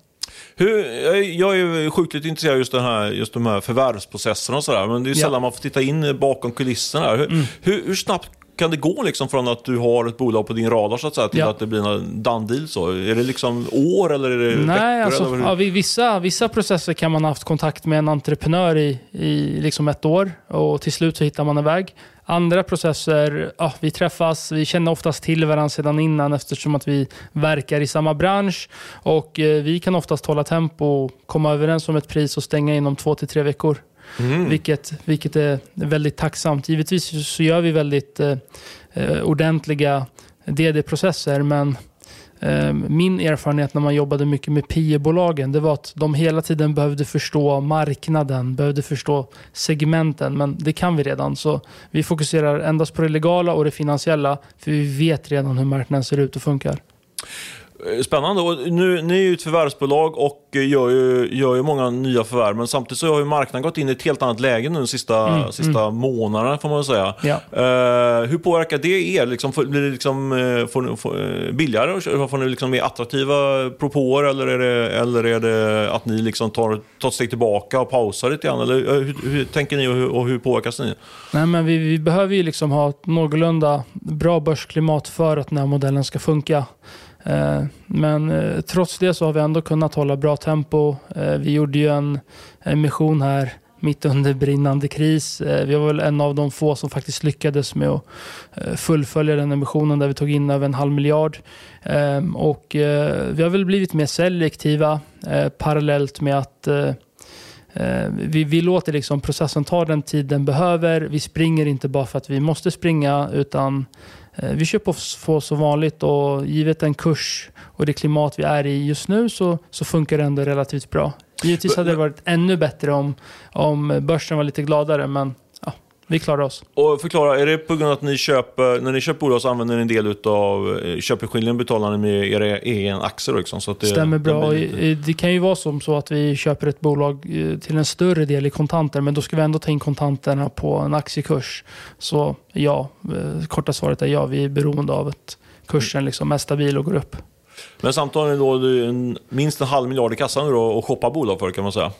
Speaker 1: Hur, jag är sjukligt intresserad av just, den här, just de här förvärvsprocesserna och sådär. Men det är sällan ja. man får titta in bakom kulisserna. Hur, mm. hur, hur, snabbt kan det gå liksom från att du har ett bolag på din radar så att säga, till ja. att det blir en done deal? Så? Är det liksom år eller är det
Speaker 6: Nej,
Speaker 1: veckor?
Speaker 6: Alltså, ja, vissa, vissa processer kan man ha haft kontakt med en entreprenör i, i liksom ett år och till slut så hittar man en väg. Andra processer, ja, vi träffas, vi känner oftast till varandra sedan innan eftersom att vi verkar i samma bransch. Och eh, vi kan oftast hålla tempo, komma överens om ett pris och stänga inom två till tre veckor. Mm. Vilket, vilket är väldigt tacksamt. Givetvis så gör vi väldigt eh, eh ordentliga DD-processer men eh, min erfarenhet när man jobbade mycket med PE-bolagen, det var att de hela tiden behövde förstå marknaden, behövde förstå segmenten, men det kan vi redan. Så vi fokuserar endast på det legala och det finansiella, för vi vet redan hur marknaden ser ut och funkar.
Speaker 1: Eh, spännande. Och nu, ni är ju ett förvärvsbolag och gör ju, gör ju många nya förvärv. Men samtidigt så har ju marknaden gått in i ett helt annat läge nu de sista, mm, sista mm. månaderna får man säga. Ja. Uh, hur påverkar det er? Liksom, blir det liksom, får, får, uh, billigare? Får ni liksom mer attraktiva propåer eller är det, eller är det att ni liksom tar, tar ett steg tillbaka och pausar lite grann? Eller hur, hur tänker ni och hur, och hur påverkas ni?
Speaker 6: Nej, men vi, vi behöver ju liksom ha ett någorlunda bra börsklimat för att den här modellen ska funka. Eh, men eh, trots det så har vi ändå kunnat hålla bra tempo. Eh, vi gjorde ju en emission här mitt under brinnande kris. Vi var väl en av de få som faktiskt lyckades med att fullfölja den emissionen där vi tog in över en halv miljard. Ehm, och vi har väl blivit mer selektiva parallellt med att vi, vi låter liksom processen ta den tid den behöver. Vi springer inte bara för att vi måste springa utan Eh, vi kör på som vanligt och givet den kurs och det klimat vi är i just nu så, så funkar det ändå relativt bra. Givetvis hade det varit ännu bättre om, om börsen var lite gladare men vi klarar oss.
Speaker 1: Och förklara, är det på grund av att ni köper, när ni köper bolag så använder ni en del av eh, köpeskillingen betalar ni med era egen aktier? Liksom, så det,
Speaker 6: Stämmer bra. Det, det kan ju vara som så att vi köper ett bolag eh, till en större del i kontanter, men då ska vi ändå ta in kontanterna på en aktiekurs. Så ja, eh, korta svaret är ja, vi är beroende av att kursen liksom är stabil och går upp.
Speaker 1: Men samtidigt då minst en halv miljard i kassan nu då och shoppar bolag för kan man säga.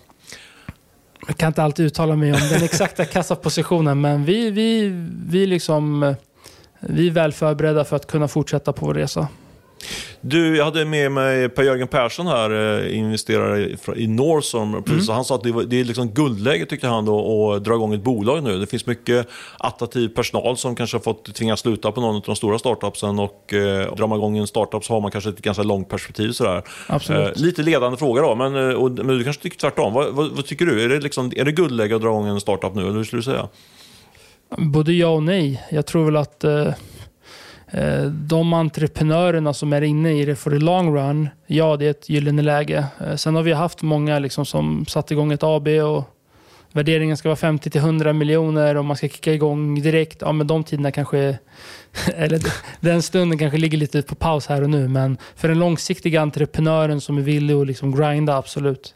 Speaker 6: Jag kan inte alltid uttala mig om den exakta kassapositionen, men vi, vi, vi, liksom, eh, vi är väl förberedda för att kunna fortsätta på vår resa.
Speaker 1: Du, jag hade med mig Per-Jörgen Persson här, eh, investerare i Northorm. Mm. Han sa att det, var, det är liksom guldläge tyckte han då, att dra igång ett bolag nu. Det finns mycket attraktiv personal som kanske har fått tvingas sluta på någon av de stora startupsen och eh, drar man igång en startup så har man kanske ett ganska långt perspektiv. Sådär.
Speaker 6: Absolut. Eh,
Speaker 1: lite ledande fråga då, men, eh, och, men du kanske tycker tvärtom. Vad, vad, vad, tycker du? Är det, liksom, är det guldläge att dra igång en startup nu, eller hur skulle du säga?
Speaker 6: Både ja och nej. Jag tror väl att eh Eh, Eh, de entreprenörerna som är inne i det för the long run, ja det är ett gyllene läge. Eh, sen har vi haft många liksom som satt igång ett AB och värderingen ska vara 50 till 100 miljoner och man ska kicka igång direkt. Ja, men de tiderna kanske, eller den stunden kanske ligger lite på paus här och nu. Men för den långsiktiga entreprenören som är villig att liksom grinda, absolut.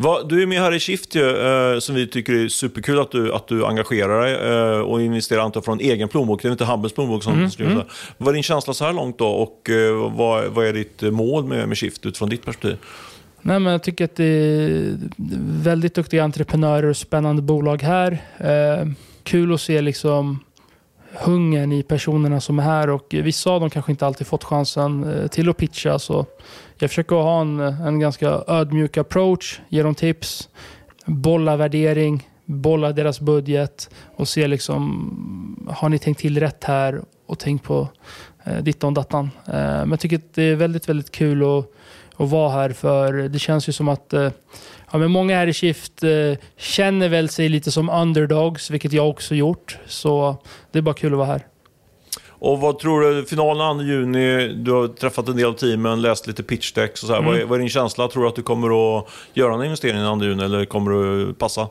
Speaker 1: Va, du är med här i Shift ju, eh, som vi tycker är superkul att du, att du engagerar dig eh, och investerar antar från egen plånbok. Det är inte Hammels plånbok som mm, mm. Vad är din känsla så här långt då och eh, vad, vad är ditt mål med, med Shift utifrån ditt perspektiv?
Speaker 6: Nej, men jag tycker att det är väldigt duktiga entreprenörer och spännande bolag här. Eh, kul att se liksom hungern i personerna som är här och vissa av dem kanske inte alltid fått chansen eh, till att pitcha. Så jag försöker ha en, en ganska ödmjuk approach, ge dem tips, bolla värdering, bolla deras budget och se liksom, har ni tänkt till rätt här och tänkt på eh, dittan dattan. Eh, men jag tycker att det är väldigt, väldigt kul att, att vara här för det känns ju som att eh, ja, men många här i Shift eh, känner väl sig lite som underdogs, vilket jag också gjort. Så det är bara kul att vara här.
Speaker 1: Och vad tror du, finalen 2 juni, du har träffat en del av teamen, läst lite pitchdecks och så här. Mm. Vad, är, vad är din känsla? Tror du att du kommer att göra en investering den 2 juni eller kommer du passa?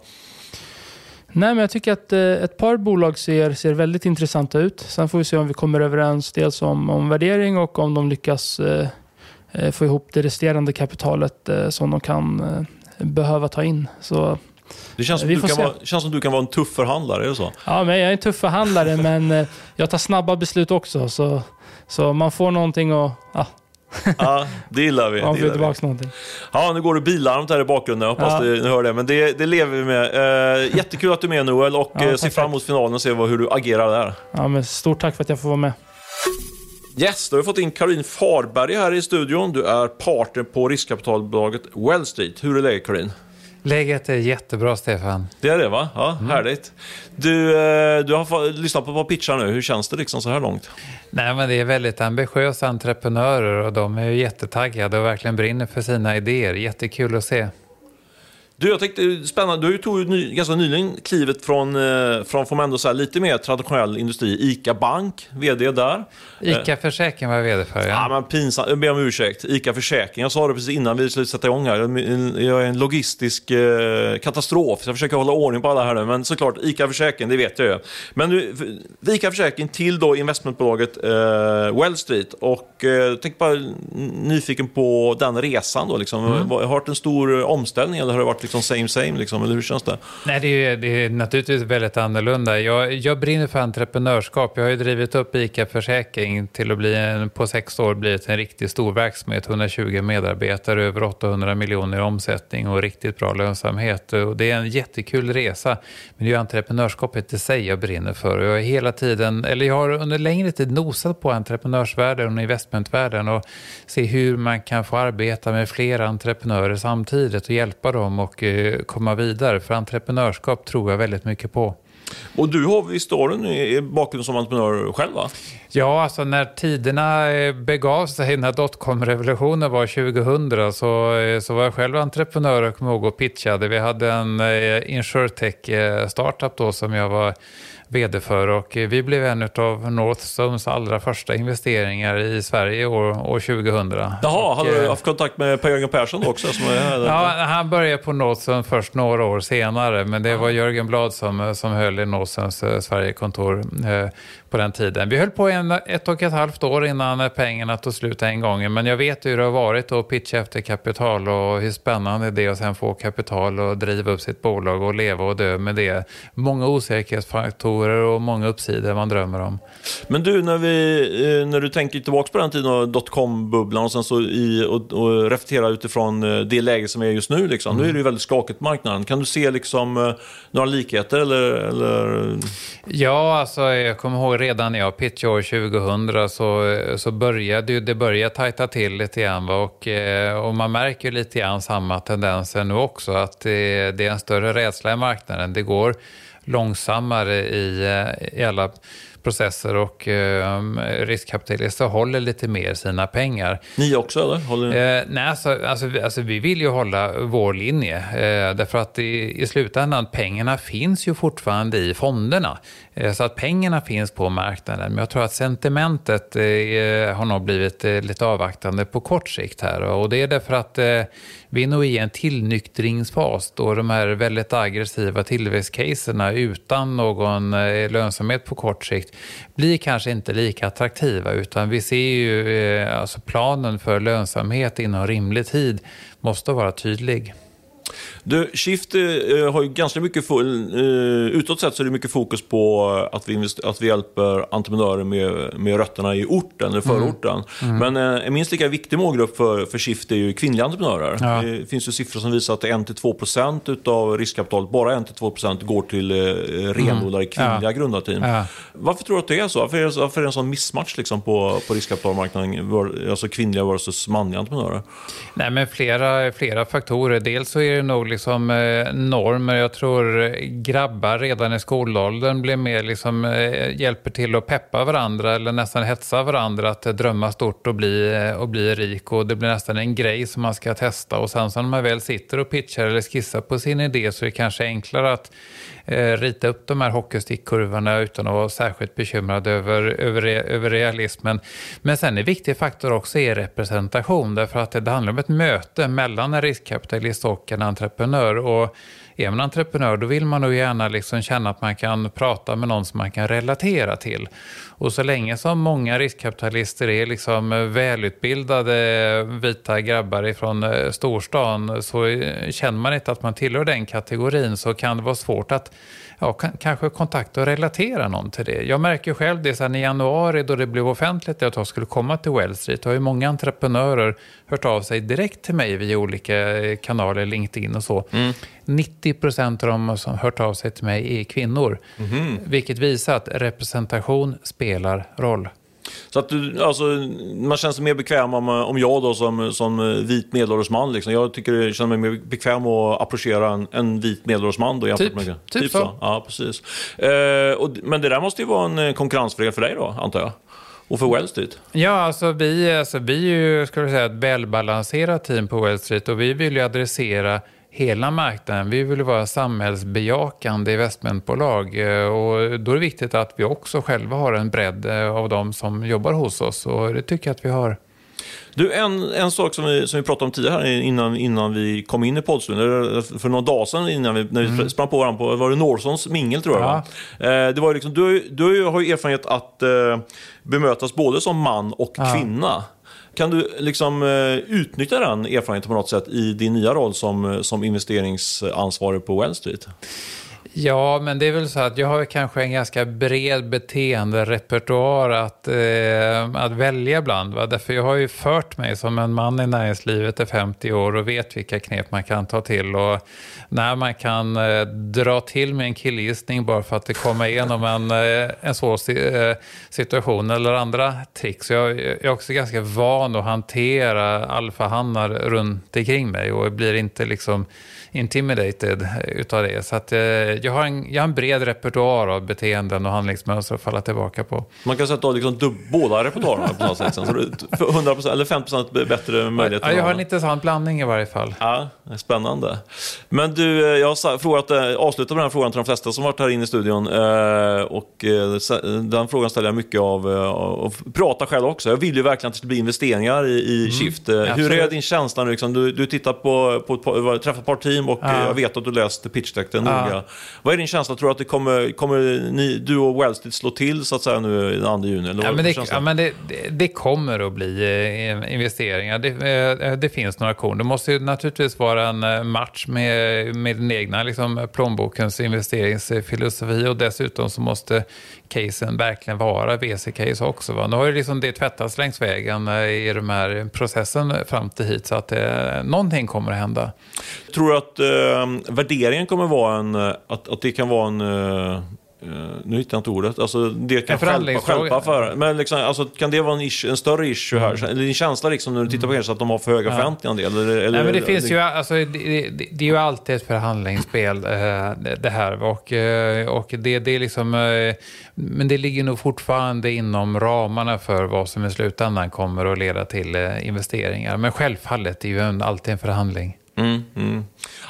Speaker 6: Nej, men jag tycker att eh, ett par bolag ser, ser väldigt intressanta ut. Sen får vi se om vi kommer överens dels om, om värdering och om de lyckas eh, eh få ihop det resterande kapitalet eh, som de kan eh, behöva ta in. Så
Speaker 1: det känns som, du kan, vara, känns som du kan vara en tuff förhandlare, är det så?
Speaker 6: Ja, men jag är en tuff förhandlare, men eh, jag tar snabba beslut också. Så, så man får någonting att... Ja.
Speaker 1: ja, det gillar vi.
Speaker 6: Man
Speaker 1: får
Speaker 6: tillbaka någonting.
Speaker 1: Ja, nu går det bilarmt här i bakgrunden. Jag hoppas ja. ni hör det. Men det, det lever vi med. Eh, jättekul att du är med Noel och ja, eh, ser fram emot finalen och ser hur du agerar där.
Speaker 6: Ja, men stort tack för att jag får vara med.
Speaker 1: Yes, då har vi fått in Karin Farberg här i studion. Du är partner på riskkapitalbolaget Wellstreet. Hur är läget Karin?
Speaker 7: Läget är jättebra, Stefan.
Speaker 1: Det är det, va? Ja, mm. Härligt. Du, eh, du har lyssnat på vad pitchar nu. Hur känns det liksom så här långt?
Speaker 7: Nej, men det är väldigt ambitiösa entreprenörer och de är jättetaggade och verkligen brinner för sina idéer. Jättekul att se.
Speaker 1: Du, jag tänkte, spännande, du tog ju ny, ganska nyligen klivet från, eh, från får man ändå säga, lite mer traditionell industri. ICA Bank, vd där.
Speaker 7: ICA Försäkring var jag vd för,
Speaker 1: Ja,
Speaker 7: ja.
Speaker 1: men pinsamt. Jag ber om ursäkt. ICA Försäkring. Jag sa det precis innan vi skulle sätta igång här. Jag är en logistisk eh, katastrof. Så jag försöker hålla ordning på alla här nu. Men såklart, ICA Försäkring, det vet jag ju. Men för- ICA Försäkring till då investmentbolaget eh, Well Street. Och eh, tänkte bara nyfiken på den resan då. Liksom.
Speaker 7: Mm.
Speaker 1: Har det varit en stor eh, omställning eller har det varit liksom same same? Liksom? Eller hur känns det?
Speaker 7: Nej, det är, det är naturligtvis väldigt annorlunda. Jag, jag brinner för entreprenörskap. Jag har ju drivit upp ICA Försäkring till att bli en, på sex år blivit en riktigt stor verksamhet. 120 medarbetare, över 800 miljoner i omsättning och riktigt bra lönsamhet. Och det är en jättekul resa. Men det är ju entreprenörskapet i sig jag brinner för. Och jag, är hela tiden, eller jag har under längre tid nosat på entreprenörsvärlden och investmentvärlden och se hur man kan få arbeta med flera entreprenörer samtidigt och hjälpa dem och eh, komma vidare. För entreprenörskap tror jag väldigt mycket på.
Speaker 1: Och du har visst har en eh, bakgrund som entreprenör själv va?
Speaker 7: Ja, alltså när tiderna eh, begav sig, när dotcom-revolutionen var 2000, så, eh, så var jag själv entreprenör och kom ihåg och pitchade. Vi hade en eh, insurtech-startup då som jag var vd för och eh, vi blev en av Northstones allra första investeringar i Sverige år, år 2000.
Speaker 1: Jaha, har du
Speaker 7: eh,
Speaker 1: haft kontakt med Per-Jörgen Persson också? Som är?
Speaker 7: Ja, han började på Northzone först några år senare, men det var Jörgen Blad som, som höll i Northzones eh, Sverigekontor eh, på den tiden. Vi höll på en, ett och ett halvt år innan pengarna tog slut en gång, men jag vet hur det har varit att pitcha efter kapital och hur spännande det är att sen få kapital och driva upp sitt bolag och leva och dö med det. Många osäkerhetsfaktorer och många uppsidor man drömmer om.
Speaker 1: Men du, när, vi, eh, när du tänker tillbaka på den tiden och dotcom-bubblan och sen så i, och, och reflekterar utifrån eh, det läge som är just nu. Liksom. Nu är det ju väldigt skakigt på marknaden. Kan du se liksom, eh, några likheter eller, eller
Speaker 7: Ja, alltså jag kommer ihåg redan när jag pitchade år 2000 så, så började ju, det började tajta till lite grann. Va? Och, eh, och man märker ju lite grann samma tendenser nu också, att det, det är en större rädsla i marknaden. Det går långsammare i, eh, i alla processer och eh, riskkapitalister håller lite mer sina pengar.
Speaker 1: ni också eller? Håller...
Speaker 7: Eh, nej, alltså, alltså, vi- alltså, vi vill ju hålla vår linje. Eh, därför att i, i slutändan, pengarna finns ju fortfarande i fonderna. Eh, så att pengarna finns på marknaden. Men jag tror att sentimentet eh, har nog blivit eh, lite avvaktande på kort sikt här. Och det är därför att eh, vi är nog i en tillnyktringsfas då de här väldigt aggressiva tillväxtcaserna utan någon eh, lönsamhet på kort sikt blir kanske inte lika attraktiva utan vi ser ju eh, alltså planen för lönsamhet inom rimlig tid måste vara tydlig.
Speaker 1: Du, Shift eh, har ju ganska mycket, full, eh, utåt sett så är det mycket fokus på att vi, att vi hjälper entreprenörer med, med rötterna i orten eller förorten. Men eh, en minst lika viktig målgrupp för, för Shift är ju kvinnliga entreprenörer.
Speaker 7: Ja.
Speaker 1: Det finns ju siffror som visar att 1-2% av riskkapitalet, bara 1-2% går till eh, renodlade kvinnliga
Speaker 7: Ja.
Speaker 1: grundarteam.
Speaker 7: Ja.
Speaker 1: Varför tror du att det är så? Varför är det, varför är det en sån missmatch liksom på, på riskkapitalmarknaden, alltså kvinnliga versus manliga entreprenörer?
Speaker 7: Nej, men flera, flera faktorer. Dels så är det nog liksom, eh, normer. Jag tror grabbar redan i skolåldern blir mer liksom, eh, hjälper till att peppa varandra eller nästan hetsa varandra att drömma stort och bli, eh, och bli rik. Och det blir nästan en grej som man ska testa. Och sen så när man väl sitter och pitchar eller skissar på sin idé så är det kanske enklare att eh, rita upp de här hockeystickkurvorna utan att vara särskilt bekymrad över, över, över realismen. Men sen en viktig faktor också är representation, därför att det handlar om ett möte mellan en riskkapitalist och en entreprenör. Och är man entreprenör då vill man nog gärna liksom känna att man kan prata med någon som man kan relatera till. Och så länge som många riskkapitalister är liksom välutbildade vita grabbar ifrån eh, storstan så känner man inte att man tillhör den kategorin så kan det vara svårt att ja, kan, kanske kontakta och relatera någon till det. Jag märker själv det sen i januari då det blev offentligt att jag skulle komma till Wall Street. Har ju många entreprenörer hört av sig direkt till mig via olika eh, kanaler, LinkedIn och så. 90 procent av de som hört av sig till mig är kvinnor. Vilket visar att representation spelar roll.
Speaker 1: Så att du, alltså, man känner sig mer bekväm om, om jag då som, som vit medelålders man. Liksom. Jag tycker jag känner mig mer bekväm att approchera en, en vit medelålders man. Då,
Speaker 7: Typ-
Speaker 1: med,
Speaker 7: typ så.
Speaker 1: Ja, precis. Eh, och, men det där måste ju vara en eh, konkurrensfördel för dig då, antar jag? Och för Wall Street?
Speaker 7: Ja, alltså vi, alltså vi är ju ska vi säga, ett välbalanserat team på Wall Street och vi vill ju adressera hela marknaden. Vi vill vara samhällsbejakande investmentbolag och då är det viktigt att vi också själva har en bredd av de som jobbar hos oss och det tycker jag att vi har.
Speaker 1: Du, en, en sak som vi, som vi pratade om tidigare här innan, innan vi kom in i poddstudion, för några dagar sedan innan vi, när vi mm. sprang på varandra på, var det Norssons mingel tror jag? Ja. Eh, det var liksom, du, du har ju erfarenhet att eh, bemötas både som man och ja. kvinna. Kan du liksom eh, utnyttja den erfarenheten på något sätt i din nya roll som, eh, som investeringsansvarig på Wall Street?
Speaker 7: Ja, men det är väl så att jag har kanske en ganska bred beteenderepertoar att, eh, att välja bland. Va? Därför jag har ju fört mig som en man i näringslivet i 50 år och vet vilka knep man kan ta till. Och när man kan eh, dra till med en killgissning bara för att det kommer igenom en, eh, en svår eh, situation eller andra tricks. Jag, jag är också ganska van att hantera alfahannar runt omkring mig och blir inte liksom intimidated utav det. Så att, eh, jag, har en, jag har en bred repertoar av beteenden och handlingsmönster att falla tillbaka på.
Speaker 1: Man kan säga att du har liksom båda repertoarerna på något sätt. Så du 100% eller 50% bättre möjlighet.
Speaker 7: Ja, jag har en intressant blandning i varje fall.
Speaker 1: Ja, spännande. Men du, eh, jag har frågat, eh, avslutat med den här frågan till de flesta som varit här inne i studion. Eh, och den frågan ställer jag mycket av, och pratar själv också. Jag vill ju verkligen att det ska bli investeringar i, i mm, Shift. Hur är din känsla nu? Liksom? Du, du tittar på, på, på träffat ett par team och ja. jag vet att du läst pitchdecken noga. Ja. Vad är din känsla? Tror du att det kommer, kommer ni, du och Wellstead slå till så att säga nu den 2 juni? Eller
Speaker 7: ja, men det, ja, men det, det, det, kommer att bli eh, investeringar. Det, eh, det finns några korn. Det måste ju naturligtvis vara en eh, match med, med den egna liksom, plånbokens investeringsfilosofi och dessutom så måste casen verkligen vara VC-case också. Va? Nu har ju liksom det tvättats längs vägen eh, i den här processen fram till hit så att det, någonting kommer att hända.
Speaker 1: Tror du att eh, värderingen kommer vara en, eh, att, att det kan vara en eh, nu hittar jag inte ordet. Alltså, det kan skälpa, för. Men liksom, alltså, kan det vara en, issue, en större issue här? Mm. Eller din känsla liksom, när du tittar på er så att de har för höga ja. förväntningar? Eller, eller,
Speaker 7: Nej, men det finns det... ju, alltså, det, det, det, är ju alltid ett förhandlingsspel uh, det här. Och, uh, och det, det är liksom, men det ligger nog fortfarande inom ramarna för vad som i slutändan kommer att leda till investeringar. Men självfallet är ju en, alltid en förhandling.
Speaker 1: Mm, mm.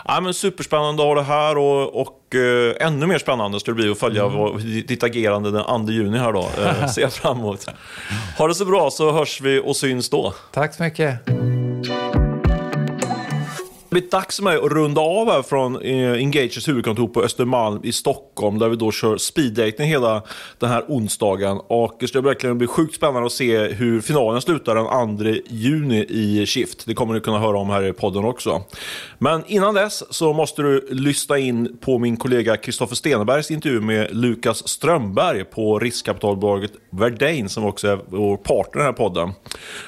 Speaker 1: Ja, men superspännande att ha det här och, och eh, ännu mer spännande ska det bli att följa mm. ditt agerande den 2 juni här då. Eh, ser jag fram emot. Ha det så bra så hörs vi och syns då.
Speaker 7: Tack så mycket det
Speaker 1: blivit dags för mig att runda av här från eh, Engagers huvudkontor på Östermalm i Stockholm där vi då kör speeddating hela den här onsdagen. Och det ska verkligen bli sjukt spännande att se hur finalen slutar den 2 juni i Shift. Det kommer ni kunna höra om här i podden också. Men innan dess så måste du lyssna in på min kollega Kristoffer Stenebergs intervju med Lukas Strömberg på riskkapitalbolaget Verdane som också är vår partner i den här podden.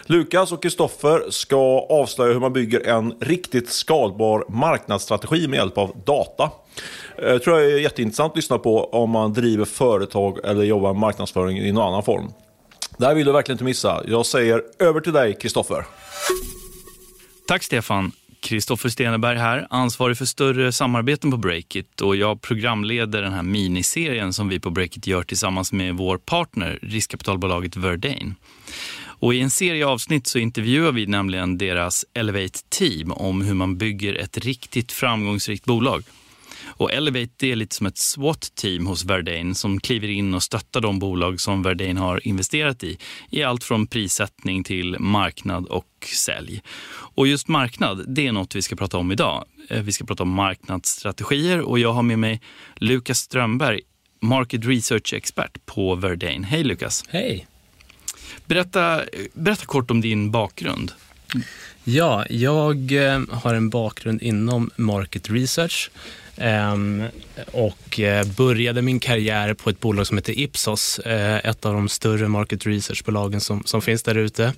Speaker 1: Lukas och Kristoffer ska avslöja hur man bygger en riktigt skalbar marknadsstrategi med hjälp av data. Det tror jag är jätteintressant att lyssna på om man driver företag eller jobbar med marknadsföring i någon annan form. Det här vill du verkligen inte missa. Jag säger över till dig, Kristoffer.
Speaker 8: Tack, Stefan. Kristoffer Steneberg här, ansvarig för större samarbeten på Breakit och jag programleder den här miniserien som vi på Breakit gör tillsammans med vår partner, riskkapitalbolaget Verdane. Och I en serie avsnitt så intervjuar vi nämligen deras Elevate Team om hur man bygger ett riktigt framgångsrikt bolag. Och Elevate är lite som ett SWAT-team hos Verdane som kliver in och stöttar de bolag som Verdane har investerat i, i allt från prissättning till marknad och sälj. Och just marknad, det är något vi ska prata om idag. Eh, vi ska prata om marknadsstrategier och jag har med mig Lukas Strömberg, Market Research-expert på Verdane. Hej Lukas!
Speaker 9: Hej!
Speaker 8: Berätta, berätta kort om din bakgrund.
Speaker 9: Ja, jag eh, har en bakgrund inom market research ehm, och eh, började min karriär på ett bolag som heter Ipsos, eh, ett av de större market research-bolagen som, som finns där ute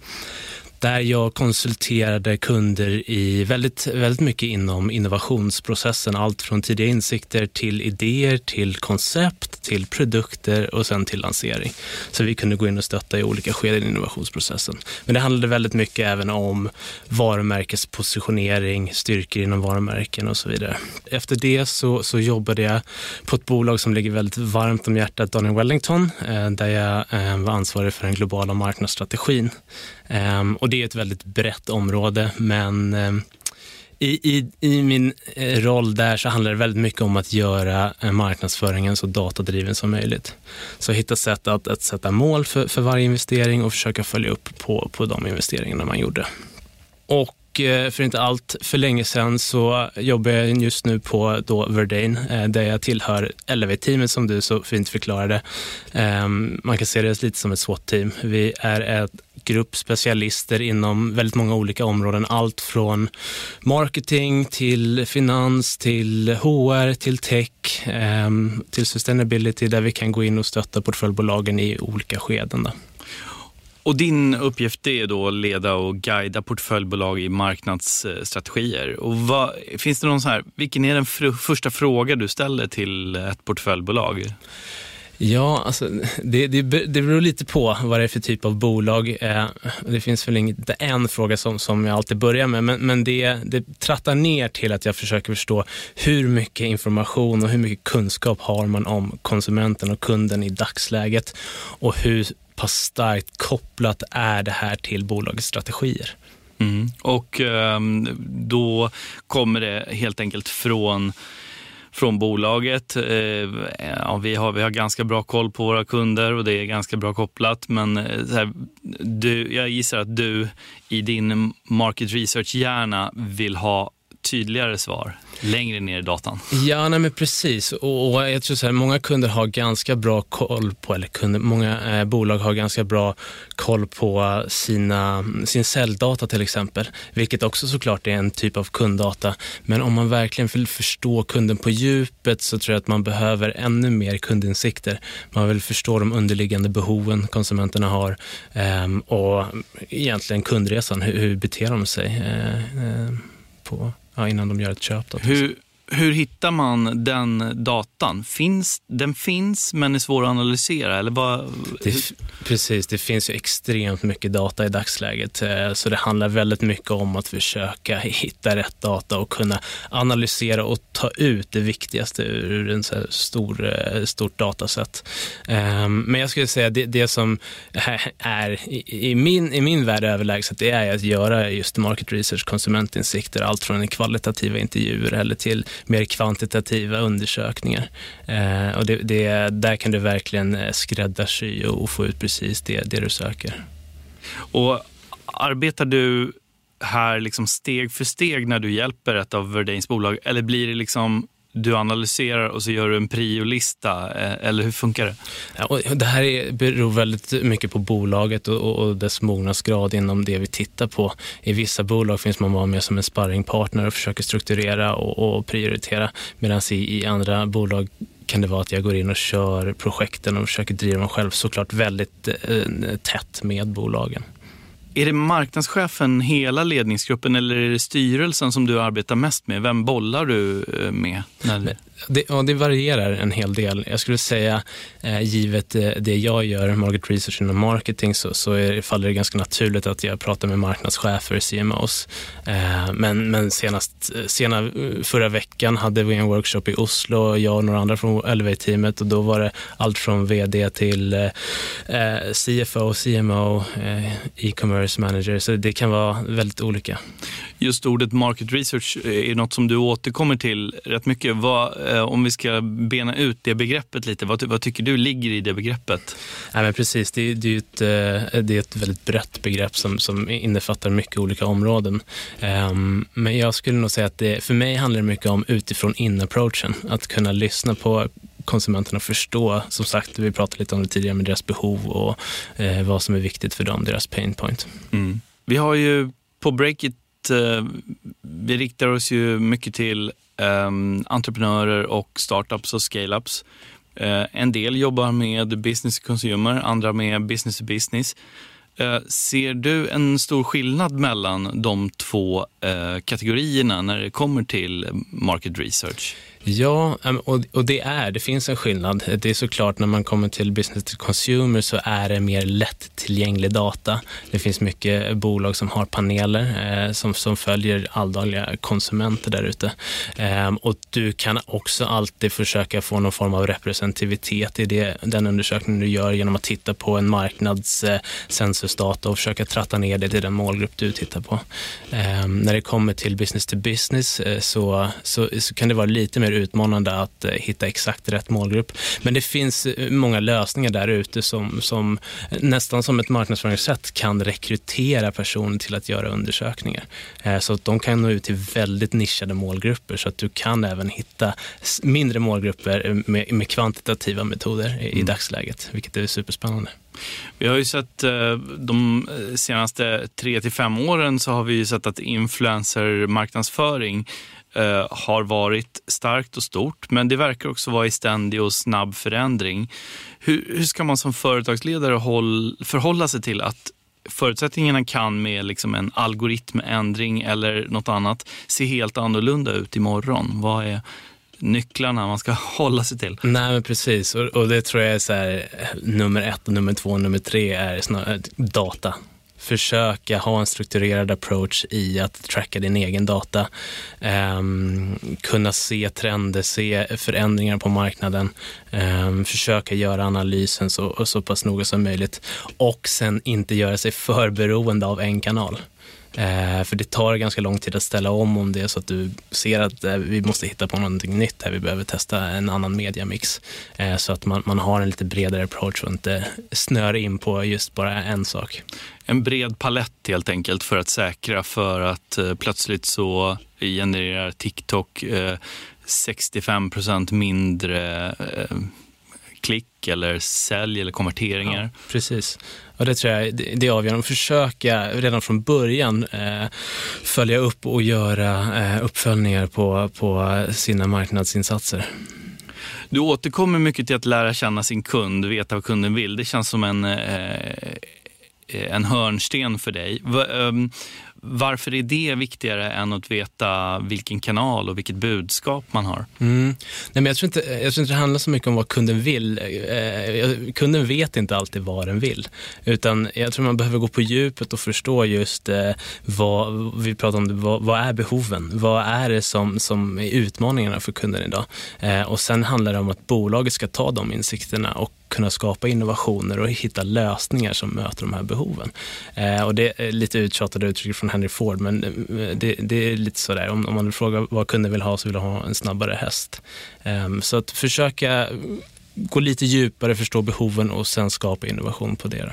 Speaker 9: där jag konsulterade kunder i väldigt, väldigt mycket inom innovationsprocessen. Allt från tidiga insikter till idéer, till koncept, till produkter och sen till lansering. Så vi kunde gå in och stötta i olika skeden i innovationsprocessen. Men det handlade väldigt mycket även om varumärkespositionering, styrkor inom varumärken och så vidare. Efter det så, så jobbade jag på ett bolag som ligger väldigt varmt om hjärtat, Daniel Wellington, eh, där jag eh, var ansvarig för den globala marknadsstrategin. Ehm, och det är ett väldigt brett område, men eh, I, i, I min eh, roll där så handlar det väldigt mycket om att göra eh, marknadsföringen så datadriven som möjligt. Så hitta sätt att, att sätta mål för, för varje investering och försöka följa upp på, på de investeringarna man gjorde. Och för inte allt för länge sedan så jobbar jag just nu på då Verdane där jag tillhör LV-teamet som du så fint förklarade. Ehm, man kan se det lite som ett SWAT-team. Vi är ett grupp specialister inom väldigt många olika områden. Allt från marketing till finans, till HR, till tech, ehm, till sustainability där vi kan gå in och stötta portföljbolagen i olika skeden.
Speaker 8: Och din uppgift är då att leda och guida portföljbolag i marknadsstrategier. Och vad, finns det någon så här, vilken är den första fråga du ställer till ett portföljbolag?
Speaker 9: Ja, alltså, det, det, det beror lite på vad det är för typ av bolag. Eh, det finns väl inte en fråga som, som jag alltid börjar med, men, men det, det trattar ner till att jag försöker förstå hur mycket information och hur mycket kunskap har man om konsumenten och kunden i dagsläget och hur pass starkt kopplat är det här till bolagets strategier.
Speaker 8: Mm. Och eh, då kommer det helt enkelt från från bolaget. Eh, ja, vi, har, vi har ganska bra koll på våra kunder och det är ganska bra kopplat. Men eh, här, du, jag gissar att du i din market research-hjärna vill ha tydligare svar längre ner i datan.
Speaker 9: Ja, nej, men precis. Och, och jag tror så här, många kunder har ganska bra koll på, eller kunder, många eh, bolag har ganska bra koll på sina, sin säljdata till exempel, vilket också såklart är en typ av kunddata. Men om man verkligen vill förstå kunden på djupet så tror jag att man behöver ännu mer kundinsikter. Man vill förstå de underliggande behoven konsumenterna har eh, och egentligen kundresan, hur, hur beter de sig eh, eh på ja, innan de gör ett köp. Då,
Speaker 8: hur, hur hittar man den datan? Finns, den finns men är svår att analysera? Eller vad,
Speaker 9: det, precis, det finns ju extremt mycket data i dagsläget. Eh, så det handlar väldigt mycket om att försöka hitta rätt data och kunna analysera och ta ut det viktigaste ur en så stor, eh, stort datasätt. Ehm, men jag skulle säga det, det som är i min, i min värld överlägset, det är att göra just market research, konsumentinsikter, allt från kvalitativa intervjuer eller till mer kvantitativa undersökningar. Eh, och det, det, där kan du verkligen eh, skräddarsy skräddarsy och få ut precis det, det du söker.
Speaker 8: Och arbetar du här liksom steg för steg när du hjälper ett av Verdains bolag eller blir det liksom du analyserar och så gör du en priolista, eh, eller hur funkar det?
Speaker 9: Ja, och det här är, beror väldigt mycket på bolaget och, och, dess mognadsgrad inom det vi tittar på. I vissa bolag finns man vara med som en sparringpartner och försöker strukturera och, och prioritera, medan i, i andra bolag kan det vara att jag går in och kör projekten och försöker driva dem själv såklart väldigt eh, tätt med bolagen.
Speaker 8: Är det marknadschefen, hela ledningsgruppen eller är det styrelsen som du arbetar mest med? Vem bollar du eh, med? När...
Speaker 9: Det, ja, det varierar en hel del. Jag skulle säga, eh, givet eh, det jag gör, market research inom marketing, så, så är, faller det ganska naturligt att jag pratar med marknadschefer, CMOs. Eh, men, men senast, eh, sena, eh, förra veckan hade vi en workshop i Oslo, jag och några andra från Elevate-teamet och då var det allt från VD till eh, eh CFO, CMO, e-commerce manager, så det kan vara väldigt olika.
Speaker 8: Just ordet market research är något som du återkommer till rätt mycket. Vad, Eh, om vi ska bena ut det begreppet lite, vad, vad tycker du ligger i det begreppet?
Speaker 9: Ja, men precis, det, det är ett, eh, det är ett väldigt brett begrepp som, som innefattar mycket olika områden. Um, men jag skulle nog säga att det, för mig handlar det mycket om utifrån in-approachen. Att kunna lyssna på konsumenterna förstå, som sagt, vi pratade lite om det tidigare, med deras behov och eh, vad som är viktigt för dem, deras pain point.
Speaker 8: Mm. Vi har ju på Breakit eh, vi riktar oss ju mycket till Ehm, entreprenörer och startups och scale-ups. Eh, en del jobbar med business to consumer, andra med business to business. Eh, ser du en stor skillnad mellan de två eh, kategorierna när det kommer till market research?
Speaker 9: Ja, och det är, det finns en skillnad. Det är såklart när man kommer till business to consumer så är det mer lättillgänglig data. Det finns mycket bolag som har paneler eh, som, som följer alldagliga konsumenter där ute. Eh, och du kan också alltid försöka få någon form av representativitet i det, den undersökningen du gör genom att titta på en marknads eh, och försöka tratta ner det till den målgrupp du tittar på. När det kommer till business to business eh, så, så, så kan det vara lite mer utmanande att eh, hitta exakt rätt målgrupp. Men det finns eh, många lösningar där ute som, som nästan som ett marknadsföringssätt kan rekrytera personer till att göra undersökningar. Eh, så att de kan nå ut till väldigt nischade målgrupper så att du kan även hitta mindre målgrupper med, med kvantitativa metoder i, mm. dagsläget, vilket är superspännande.
Speaker 8: Vi har ju sett de senaste tre till fem åren så har vi sett att influencermarknadsföring eh, har varit starkt och stort, men det verkar också vara i ständig och snabb förändring. Hur, hur ska man som företagsledare håll, förhålla sig till att förutsättningarna kan med liksom en algoritmändring eller något annat se helt annorlunda ut imorgon? Vad är nycklarna man ska hålla sig till?
Speaker 9: Nej, men precis. Och, och det tror jag är så här, nummer ett, nummer två nummer tre är snarare eh, data försöka ha en strukturerad approach i att tracka din egen data. Um, kunna se trender, se förändringar på marknaden. Um, försöka göra analysen så, så pass noga som möjligt. Och sen inte göra sig för beroende av en kanal. Eh, för det tar ganska lång tid att ställa om om det är så att du ser att eh, vi måste hitta på någonting nytt här. Vi behöver testa en annan mediamix. Eh, så att man, man har en lite bredare approach och inte snör in på just bara en sak.
Speaker 8: En bred palett helt enkelt för att säkra för att eh, plötsligt så genererar TikTok 65 eh, procent mindre eh, klick eller sälj eller konverteringar. Ja,
Speaker 9: precis. Och det tror jag det är avgörande. att Försöka redan från början eh, följa upp och göra eh, uppföljningar på, på sina marknadsinsatser.
Speaker 8: Du återkommer mycket till att lära känna sin kund, veta vad kunden vill. Det känns som en, eh, en hörnsten för dig. V ehm, varför är det viktigare än att veta vilken kanal och vilket budskap man har?
Speaker 9: Mm. Nej, men jag, tror inte, jag tror inte det handlar så mycket om vad kunden vill. Eh, kunden vet inte alltid vad den vill. Utan jag tror man behöver gå på djupet och förstå just eh, vad, vi pratar om vad, vad, är behoven? Vad är det som, som är utmaningarna för kunden idag? Eh, och sen handlar det om att bolaget ska ta de insikterna och kunna skapa innovationer och hitta lösningar som möter de här behoven. Eh, och det är lite uttjatade uttryck från Henry Ford, men eh, det, det är lite sådär, om, om man frågar vad kunden vill ha så vill de ha en snabbare häst. Eh, så att försöka gå lite djupare, förstå behoven och sen skapa innovation på det.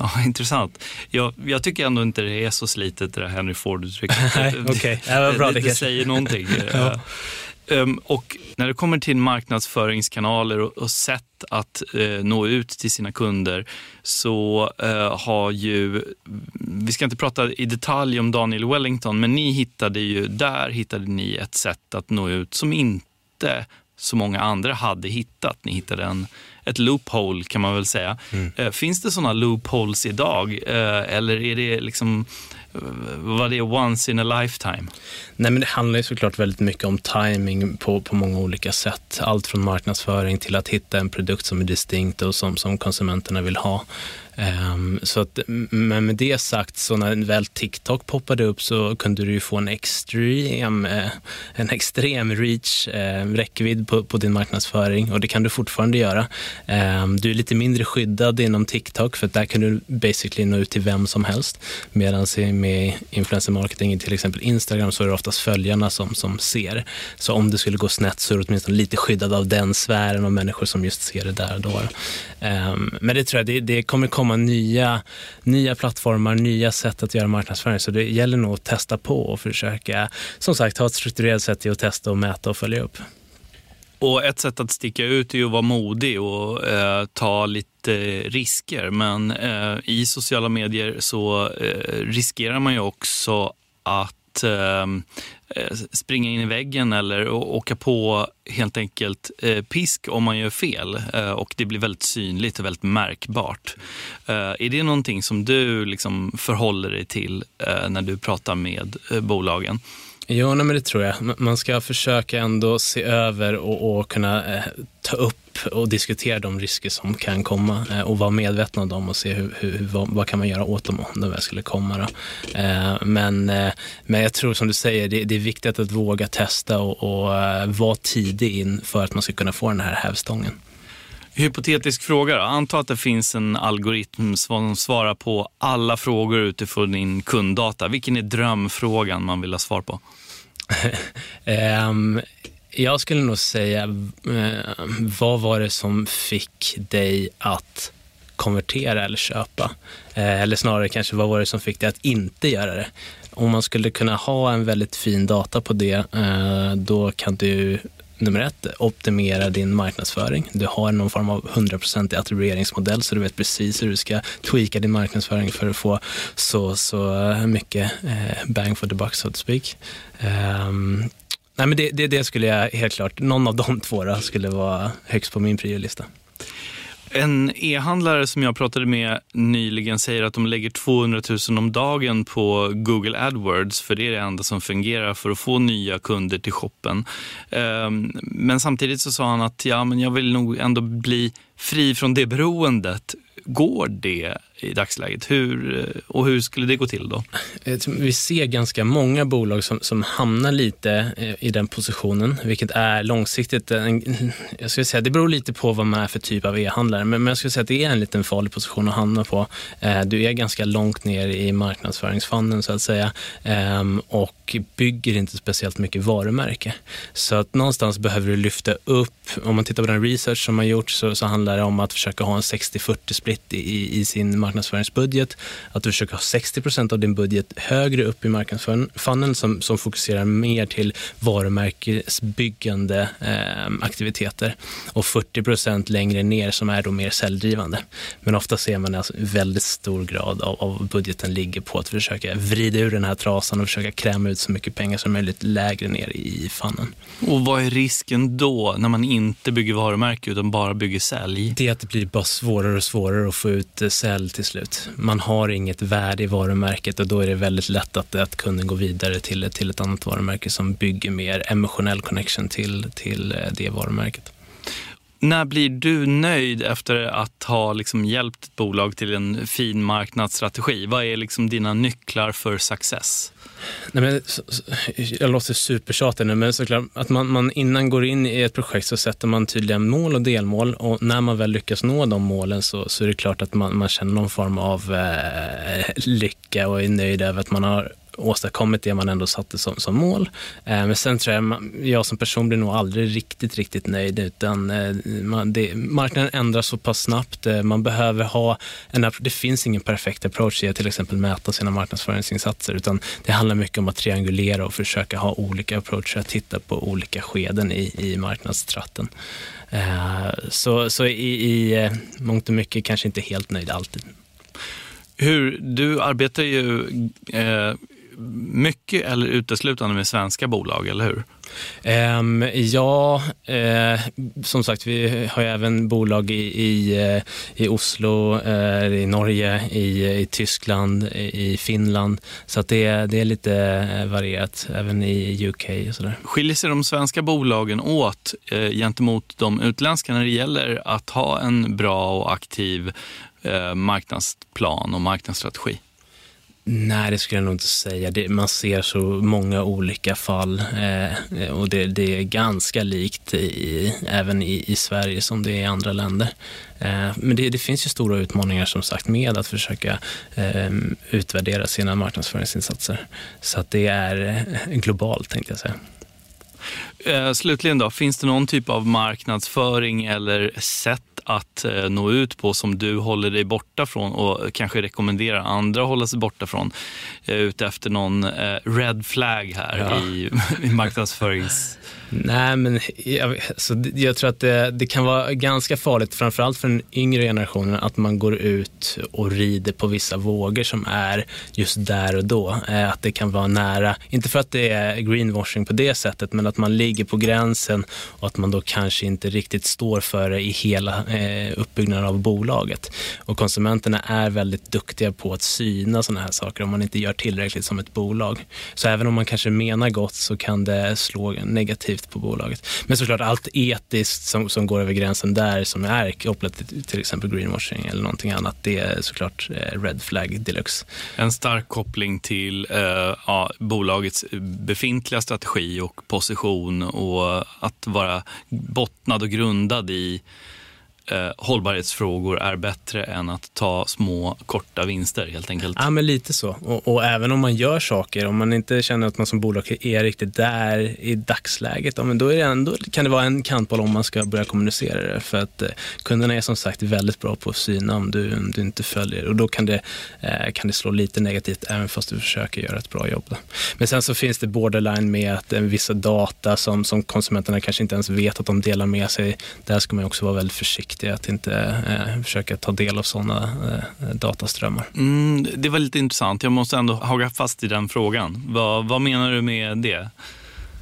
Speaker 8: Ja, intressant. Jag, jag, tycker ändå inte det är så slitet det där Henry Ford-uttrycket.
Speaker 9: Okay. ja,
Speaker 8: det, det, det säger någonting. ja. Um, och när det kommer till marknadsföringskanaler och, och sätt att uh, nå ut till sina kunder så uh, har ju, vi ska inte prata i detalj om Daniel Wellington, men ni hittade ju, där hittade ni ett sätt att nå ut som inte så många andra hade hittat. Ni hittade en, ett loophole kan man väl säga. Mm. Uh, finns det sådana loopholes idag eller är det liksom var det once in a lifetime?
Speaker 9: Nej, men det handlar ju såklart väldigt mycket om timing på, på många olika sätt. Allt från marknadsföring till att hitta en produkt som är distinkt och som, som konsumenterna vill ha. Um, så att, men med det sagt, så när väl TikTok poppade upp så kunde du ju få en extrem, eh, en extrem reach, eh, räckvidd på, på, din marknadsföring och det kan du fortfarande göra. Um, du är lite mindre skyddad inom TikTok för där kan du basically nå ut till vem som helst. Medan med influencer marketing i till exempel Instagram så är det oftast följarna som, som ser. Så om det skulle gå snett så är du åtminstone lite skyddad av den sfären av människor som just ser det där och då. Um, men det tror jag, det, det kommer komma nya, nya plattformar, nya sätt att göra marknadsföring. Så det gäller nog att testa på och försöka, som sagt, ha ett strukturerat sätt till att testa och mäta och följa upp.
Speaker 8: Och ett sätt att sticka ut är ju att vara modig och eh, ta lite risker. Men eh, i sociala medier så eh, riskerar man ju också att eh, Eh, springa in i väggen eller åka på helt enkelt eh, pisk om man gör fel eh, och det blir väldigt synligt och väldigt märkbart. Är det någonting som du liksom förhåller dig till när du pratar med bolagen?
Speaker 9: Jo, nej, men det tror jag. Man ska försöka ändå se över och, och kunna eh, ta upp och diskutera de risker som kan komma eh, och vara medvetna om dem och se hur, hur, vad, vad kan man göra åt dem om de väl skulle komma. Eh, men, eh, men jag tror som du säger, det, det är viktigt att våga testa och, och eh, vara tidig in för att man ska kunna få den här hävstången.
Speaker 8: Hypotetisk fråga då. Anta att det finns en algoritm som svarar på alla frågor utifrån din kunddata. Vilken är drömfrågan man vill ha svar på?
Speaker 9: Um, jag skulle nog säga, uh, vad var det som fick dig att konvertera eller köpa? Uh, eller snarare kanske, vad var det som fick dig att inte göra det? Om man skulle kunna ha en väldigt fin data på det, uh, då kan du nummer ett, optimera din marknadsföring. Du har någon form av 100% attribueringsmodell så du vet precis hur du ska tweaka din marknadsföring för att få så, så eh, mycket eh, bang for the buck, so to speak. Um, nej men det, det, det, skulle jag helt klart, någon av de två då, skulle vara högst på min priolista.
Speaker 8: En e-handlare som jag pratade med nyligen säger att de lägger 200 000 om dagen på Google AdWords för det är det enda som fungerar för att få nya kunder till shoppen. Ehm, men samtidigt så sa han att ja, men jag vill nog ändå bli fri från det beroendet. Går det i dagsläget? Hur, eh, och hur skulle det gå till då?
Speaker 9: Eh, vi ser ganska många bolag som, som hamnar lite eh, i den positionen, vilket är långsiktigt, en, jag skulle säga, det beror lite på vad man är för typ av e-handlare, men, men jag skulle säga att det är en liten farlig position att hamna på. Du är ganska långt ner i marknadsföringsfonden så att säga ehm, och bygger inte speciellt mycket varumärke. Så att någonstans behöver du lyfta upp, om man tittar på den research som har gjorts så, så handlar det om att försöka ha en 60-40 split i, i sin marknadsföring marknadsföringsbudget, att du försöker ha 60 procent av din budget högre upp i marknadsfunneln som, som fokuserar mer till varumärkesbyggande eh, aktiviteter och 40 procent längre ner som är då mer säljdrivande. Men ofta ser man alltså väldigt stor grad av, av budgeten ligger på att försöka vrida ur den här trasan och försöka kräma ut så mycket pengar som möjligt lägre ner i fannen.
Speaker 8: Och vad är risken då när man inte bygger varumärke utan bara bygger sälj?
Speaker 9: Det är att det blir bara svårare och svårare att få ut eh, sälj till slut. Man har inget värde i varumärket och då är det väldigt lätt att, att kunden går vidare till, till ett annat varumärke som bygger mer emotionell connection till, till eh, det varumärket.
Speaker 8: När blir du nöjd efter att ha liksom hjälpt ett bolag till en fin marknadsstrategi? Vad är liksom dina nycklar för success?
Speaker 9: Nej, men, jag låter supertjatig nu, men såklart att man, man innan går in i ett projekt så sätter man tydliga mål och delmål och när man väl lyckas nå de målen så, så är det klart att man, man känner någon form av eh, lycka och är nöjd över att man har åstadkommit det man ändå satte som, som mål. Eh, men sen tror jag, jag som person blir nog aldrig riktigt, riktigt nöjd utan eh, man, det, marknaden ändras så pass snabbt. Eh, man behöver ha en, det finns ingen perfekt approach i att till exempel mäta sina marknadsföringsinsatser utan det handlar mycket om att triangulera och försöka ha olika approacher, att titta på olika skeden i, i marknadstratten. Eh, så, så i, i eh, mångt och mycket kanske inte helt nöjd alltid.
Speaker 8: Hur, du arbetar ju eh, mycket eller uteslutande med svenska bolag, eller hur?
Speaker 9: Um, ja, uh, som sagt, vi har ju även bolag i, i, uh, i Oslo, uh, i Norge, i, i Tyskland, i, i Finland. Så att det, det är lite varierat, även i UK och sådär.
Speaker 8: Skiljer sig de svenska bolagen åt gentemot de utländska när det gäller att ha en bra och aktiv marknadsplan och marknadsstrategi?
Speaker 9: Nej, det skulle jag nog inte säga. Det, man ser så många olika fall eh, eh, och det, det, är ganska likt i, även i, i, Sverige som det är i andra länder. Eh, men det, det, finns ju stora utmaningar som sagt med att försöka eh, utvärdera sina marknadsföringsinsatser. Så att det är eh, globalt tänkte jag säga.
Speaker 8: Eh, slutligen då, finns det någon typ av marknadsföring eller sätt att eh, nå ut på som du håller dig borta från och kanske rekommenderar andra att hålla sig borta från? Eh, ute efter någon red flag här ja. i, i marknadsförings...
Speaker 9: Nej, men jag, så jag tror att det, det, kan vara ganska farligt, framförallt för den yngre generationen, att man går ut och rider på vissa vågor som är just där och då. Att det kan vara nära, inte för att det är greenwashing på det sättet, men att man ligger ligger på gränsen och att man då kanske inte riktigt står för det i hela eh, uppbyggnaden av bolaget. Och konsumenterna är väldigt duktiga på att syna sådana här saker om man inte gör tillräckligt som ett bolag. Så även om man kanske menar gott så kan det slå negativt på bolaget. Men såklart allt etiskt som, som går över gränsen där som är kopplat till till exempel greenwashing eller någonting annat, det är såklart eh, red flag deluxe.
Speaker 8: En stark koppling till eh, ja, bolagets befintliga strategi och position och att vara bottnad och grundad i eh, hållbarhetsfrågor är bättre än att ta små korta vinster helt enkelt.
Speaker 9: Ja, men lite så. Och, och, även om man gör saker, om man inte känner att man som bolag är riktigt där i dagsläget, ja, men då, är det ändå, kan det vara en kantboll om man ska börja kommunicera det. För att eh, kunderna är som sagt väldigt bra på att syna om du, om du inte följer och då kan det, eh, kan det slå lite negativt även fast du försöker göra ett bra jobb. Då. Men sen så finns det borderline med att eh, vissa data som, som konsumenterna kanske inte ens vet att de delar med sig, där ska man också vara väldigt försiktig försiktig att inte eh, försöka ta del av sådana eh, dataströmmar.
Speaker 8: Mm, det var lite intressant. Jag måste ändå haka fast i den frågan. Vad, vad menar du med det?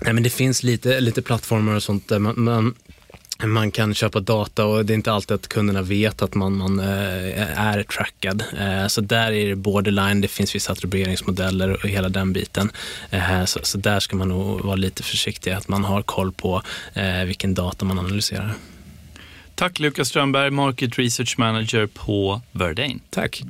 Speaker 9: Nej, men det finns lite, lite plattformar och sånt där man, man man kan köpa data och det är inte alltid att kunderna vet att man, man äh, är trackad. Äh, så där är det borderline, det finns vissa attribueringsmodeller och hela den biten. Äh, så, så, där ska man nog vara lite försiktig, att man har koll på vilken data man analyserar.
Speaker 8: Tack Lukas Strömberg, Market Research Manager på Verdane.
Speaker 9: Tack.